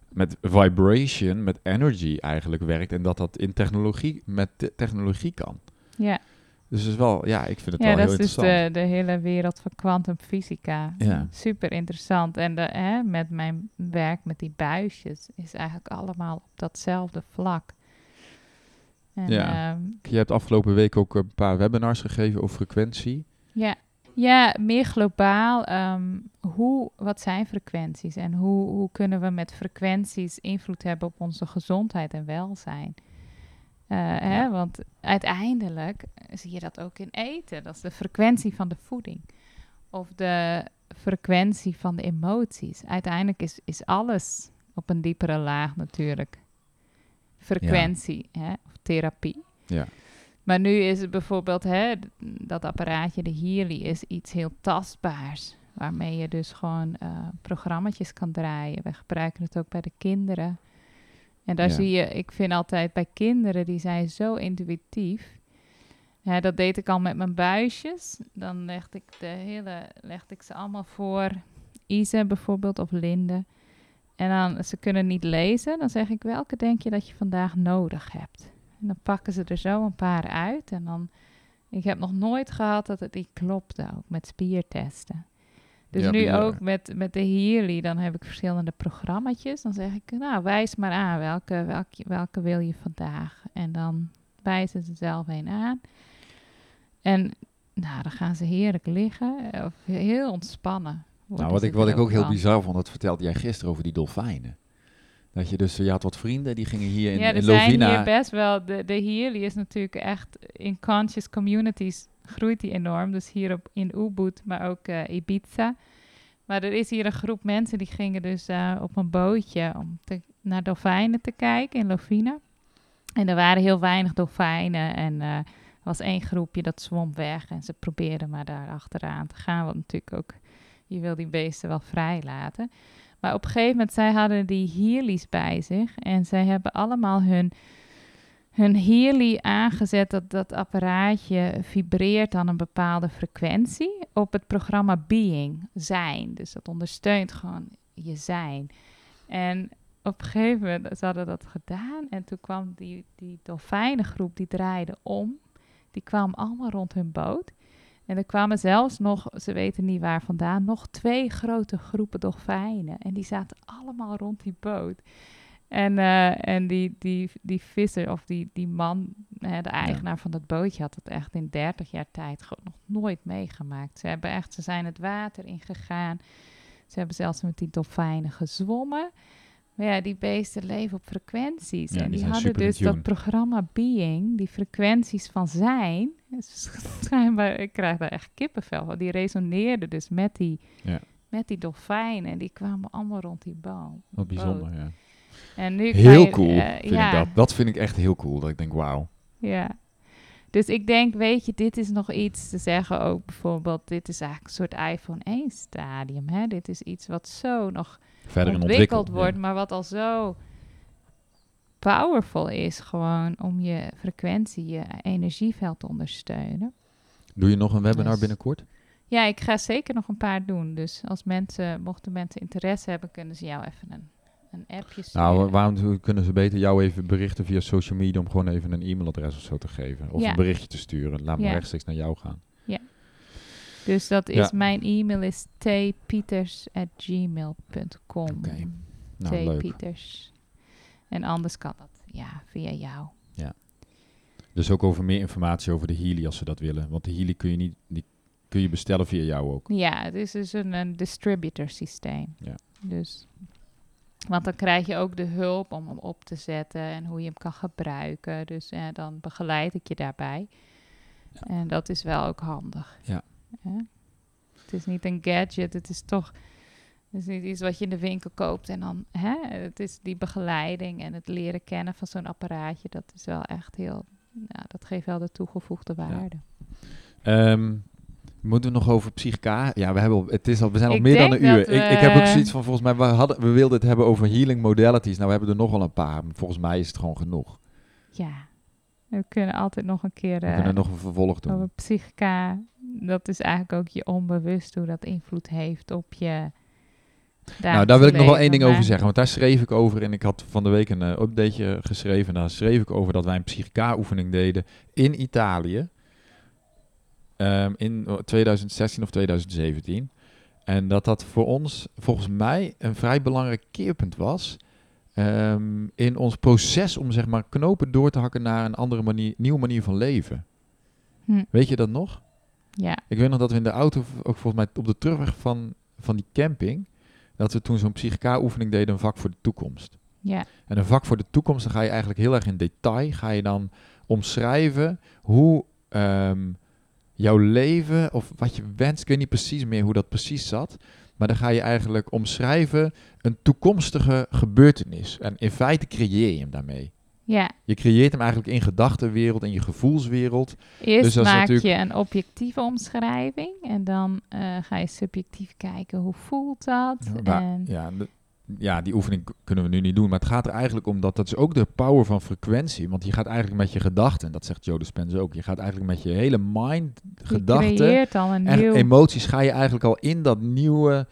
met vibration, met energy eigenlijk werkt en dat dat in technologie, met te- technologie kan. Ja. Dus het is wel, ja, ik vind het ja wel heel dat is dus interessant. de, de hele wereld van kwantumfysica. Ja. Super interessant. En de, hè, met mijn werk met die buisjes is eigenlijk allemaal op datzelfde vlak. En, Ja. ehm, Je hebt afgelopen week ook een paar webinars gegeven over frequentie. Ja, ja meer globaal. ehm, hoe, wat zijn frequenties en hoe, hoe kunnen we met frequenties invloed hebben op onze gezondheid en welzijn? Eh, hè, want uiteindelijk zie je dat ook in eten. Dat is de frequentie van de voeding. Of de frequentie van de emoties. Uiteindelijk is, is alles op een diepere laag natuurlijk. Frequentie hè, of therapie. Ja. Maar nu is het bijvoorbeeld, hè, dat apparaatje, de Healy, is iets heel tastbaars. Waarmee je dus gewoon eh programma's kan draaien. We gebruiken het ook bij de kinderen. En daar Ja. zie je, ik vind altijd bij kinderen, die zijn zo intuïtief. Ja, dat deed ik al met mijn buisjes. Dan legde ik, de hele, legde ik ze allemaal voor. Isa bijvoorbeeld of Linde. En dan, ze kunnen niet lezen. Dan zeg ik, welke denk je dat je vandaag nodig hebt? En dan pakken ze er zo een paar uit. En dan, ik heb nog nooit gehad dat het niet klopte, ook met spiertesten. Dus Ja, nu ook met, met de Healy, dan heb ik verschillende programma's. Dan zeg ik, nou, wijs maar aan, welke, welke, welke wil je vandaag? En dan wijzen ze zelf een aan. En nou, dan gaan ze heerlijk liggen, eh, of heel ontspannen. Nou, wat ik, wat ik ook heel van. bizar vond, dat vertelde jij gisteren over die dolfijnen. Dat je dus, je had wat vrienden, die gingen hier in, ja, er in zijn Lovina... hier best wel. De, de is natuurlijk echt in conscious communities groeit die enorm. Dus hier op, in Ubud, maar ook eh, Ibiza. Maar er is hier een groep mensen die gingen dus eh, op een bootje om te, naar dolfijnen te kijken in Lovina. En er waren heel weinig dolfijnen en er was één groepje dat zwom weg en ze probeerden maar daar achteraan te gaan. Want natuurlijk ook, je wil die beesten wel vrij laten. Maar op een gegeven moment, zij hadden die Healy's bij zich. En zij hebben allemaal hun, hun Healy aangezet. Dat dat apparaatje vibreert aan een bepaalde frequentie. Op het programma Being, zijn. Dus dat ondersteunt gewoon je zijn. En op een gegeven moment, ze hadden dat gedaan. En toen kwam die, die dolfijnengroep, die draaide om. Die kwamen allemaal rond hun boot. En er kwamen zelfs nog, ze weten niet waar vandaan, nog twee grote groepen dolfijnen. En die zaten allemaal rond die boot. En, eh, en die, die, die visser of die, die man, hè, de eigenaar van dat bootje, had het echt in 30 jaar tijd gewoon nog nooit meegemaakt. Ze, hebben echt, ze zijn het water ingegaan. Ze hebben zelfs met die dolfijnen gezwommen. Maar ja, die beesten leven op frequenties. Ja, en die hadden dus dat programma Being, die frequenties van zijn. Schijnbaar, ik krijg daar echt kippenvel van. Die resoneerden dus met die, Ja. met die dolfijnen. En die kwamen allemaal rond die boom. Wat bijzonder, ja. En nu Heel je, cool, eh, vind ja, ik dat. Dat vind ik echt heel cool, dat ik denk, wauw. Ja. Dus ik denk, weet je, dit is nog iets te zeggen ook bijvoorbeeld. Dit is eigenlijk een soort iPhone 1 stadium. Hè? Dit is iets wat zo nog Verder ontwikkeld ontwikkeld wordt, ja. maar wat al zo powerful is gewoon om je frequentie, je energieveld te ondersteunen. Doe je nog een webinar Dus- binnenkort? Ja, ik ga zeker nog een paar doen. Dus als mensen, mochten mensen interesse hebben, kunnen ze jou even een, een appje sturen. Nou, waarom kunnen ze beter jou even berichten via social media om gewoon even een e-mailadres of zo te geven? Of Ja. een berichtje te sturen. Laat me Ja. rechtstreeks naar jou gaan. Dus dat is, Ja. mijn e-mail is tpeters.gmail.com. Oké. Nou, leuk. En anders kan dat, ja, via jou. Dus ook over meer informatie over de Healy als ze dat willen. Want de Healy kun je niet, die kun je bestellen via jou ook. Ja, het is dus een, een distributor systeem. Ja. Dus, want dan krijg je ook de hulp om hem op te zetten en hoe je hem kan gebruiken. Dus eh, dan begeleid ik je daarbij. Ja. En dat is wel ook handig. Ja. Hè? Het is niet een gadget, het is toch... Het is niet iets wat je in de winkel koopt en dan... Hè? Het is die begeleiding en het leren kennen van zo'n apparaatje. Dat is wel echt heel... Ja, dat geeft wel de toegevoegde waarde. Ehm, moeten we nog over psychica? Ja, we, hebben het is al, we zijn al Ik meer dan een uur. Ik, ik heb ook zoiets van, volgens mij, we, hadden, we wilden het hebben over healing modalities. Nou, we hebben er nog wel een paar. Maar volgens mij is het gewoon genoeg. Ja, we kunnen altijd nog een keer We eh, kunnen nog een vervolg doen. over psychica. Dat is eigenlijk ook je onbewust hoe dat invloed heeft op je. Nou, daar wil ik nog wel één ding over zeggen. Want daar schreef ik over. En ik had van de week een eh, updateje geschreven. Daar schreef ik over dat wij een psychica-oefening deden in Italië. Ehm, in 2016 of 2017. En dat dat voor ons, volgens mij, een vrij belangrijk keerpunt was. ehm, in ons proces om zeg maar knopen door te hakken naar een andere manier, nieuwe manier van leven. Hm, Weet je dat nog? ja, Ik weet nog dat we in de auto, ook volgens mij op de terugweg van, van die camping, dat we toen zo'n psychica-oefening deden, een vak voor de toekomst. ja, En een vak voor de toekomst, dan ga je eigenlijk heel erg in detail, ga je dan omschrijven hoe ehm, jouw leven, of wat je wenst, ik weet niet precies meer hoe dat precies zat, maar dan ga je eigenlijk omschrijven een toekomstige gebeurtenis. En in feite creëer je hem daarmee. Ja. Je creëert hem eigenlijk in gedachtenwereld, in je gevoelswereld. Eerst Dus dat maak natuurlijk- je een objectieve omschrijving en dan eh, ga je subjectief kijken hoe voelt dat. En, ja, de- ja, die oefening kunnen we nu niet doen. Maar het gaat er eigenlijk om dat dat is ook de power van frequentie. Want je gaat eigenlijk met je gedachten, dat zegt Joe Dispenza ook, je gaat eigenlijk met je hele mind, Je gedachten creëert al een en nieuw... emoties ga je eigenlijk al in dat nieuwe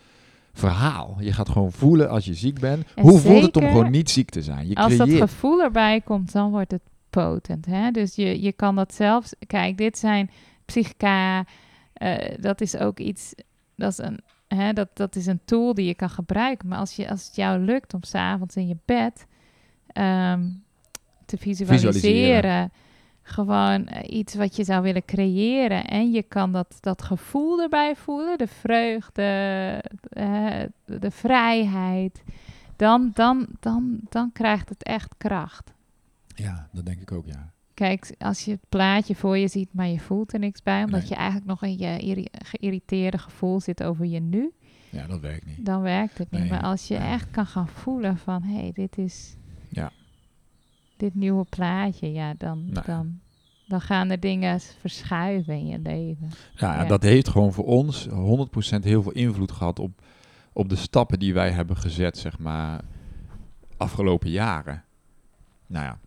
verhaal. Je gaat gewoon voelen als je ziek bent. En Hoe voelt het om gewoon niet ziek te zijn? Je Als dat gevoel erbij komt, dan wordt het potent. Hè? Dus je, je kan dat zelfs... Kijk, dit zijn psychica. eh, dat is ook iets... Dat is, een, hè, dat, dat is een tool die je kan gebruiken. Maar als, je, als het jou lukt om s'avonds in je bed ehm, te visualiseren... Visualiseren. Gewoon eh, iets wat je zou willen creëren. En je kan dat, dat gevoel erbij voelen. De vreugde, eh, de vrijheid. Dan, dan, dan, dan krijgt het echt kracht. Ja, dat denk ik ook, ja. Kijk, als je het plaatje voor je ziet, maar je voelt er niks bij, omdat Nee. je eigenlijk nog in je geïrriteerde gevoel zit over je nu, Ja, dat werkt niet. dan werkt het niet. Nee. Maar als je echt kan gaan voelen van, hé, hey, dit is Ja. dit nieuwe plaatje, ja, dan, Nou dan, dan gaan er dingen verschuiven in je leven. Ja, Ja. dat heeft gewoon voor ons 100% heel veel invloed gehad op, op de stappen die wij hebben gezet, zeg maar, afgelopen jaren. Nou ja,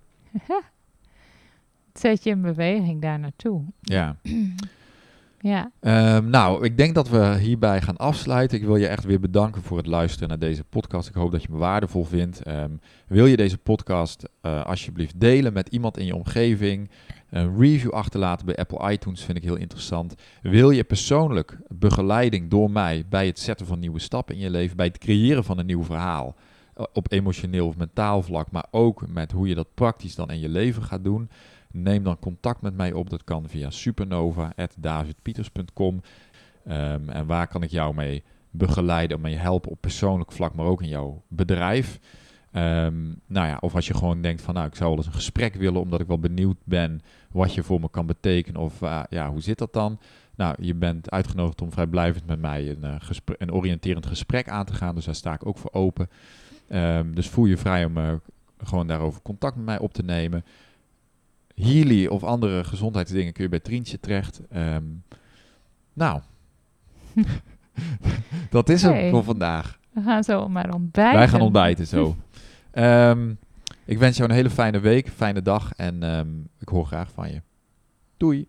Het zet je in beweging daar naartoe. ja. Ja, Ehm, nou, ik denk dat we hierbij gaan afsluiten. Ik wil je echt weer bedanken voor het luisteren naar deze podcast. Ik hoop dat je me waardevol vindt. Ehm, wil je deze podcast eh, alsjeblieft delen met iemand in je omgeving? Een review achterlaten bij Apple iTunes vind ik heel interessant. Wil je persoonlijk begeleiding door mij bij het zetten van nieuwe stappen in je leven, bij het creëren van een nieuw verhaal? eh, Op emotioneel of mentaal vlak, maar ook met hoe je dat praktisch dan in je leven gaat doen. Neem dan contact met mij op. Dat kan via supernova.davidpieters.com. Ehm, en waar kan ik jou mee begeleiden, en mee helpen op persoonlijk vlak, maar ook in jouw bedrijf. Ehm, nou ja, of als je gewoon denkt van, nou, ik zou wel eens een gesprek willen, omdat ik wel benieuwd ben wat je voor me kan betekenen. Of eh, ja, hoe zit dat dan? Nou, je bent uitgenodigd om vrijblijvend met mij een, eh, gespre- een oriënterend gesprek aan te gaan. Dus daar sta ik ook voor open. Ehm, dus voel je vrij om eh, gewoon daarover contact met mij op te nemen. Healy of andere gezondheidsdingen kun je bij Trientje terecht. Ehm, nou, dat is hem Hey. voor vandaag. we gaan zo maar ontbijten. Wij gaan ontbijten zo. Ehm, ik wens jou een hele fijne week, fijne dag en ehm, ik hoor graag van je. Doei.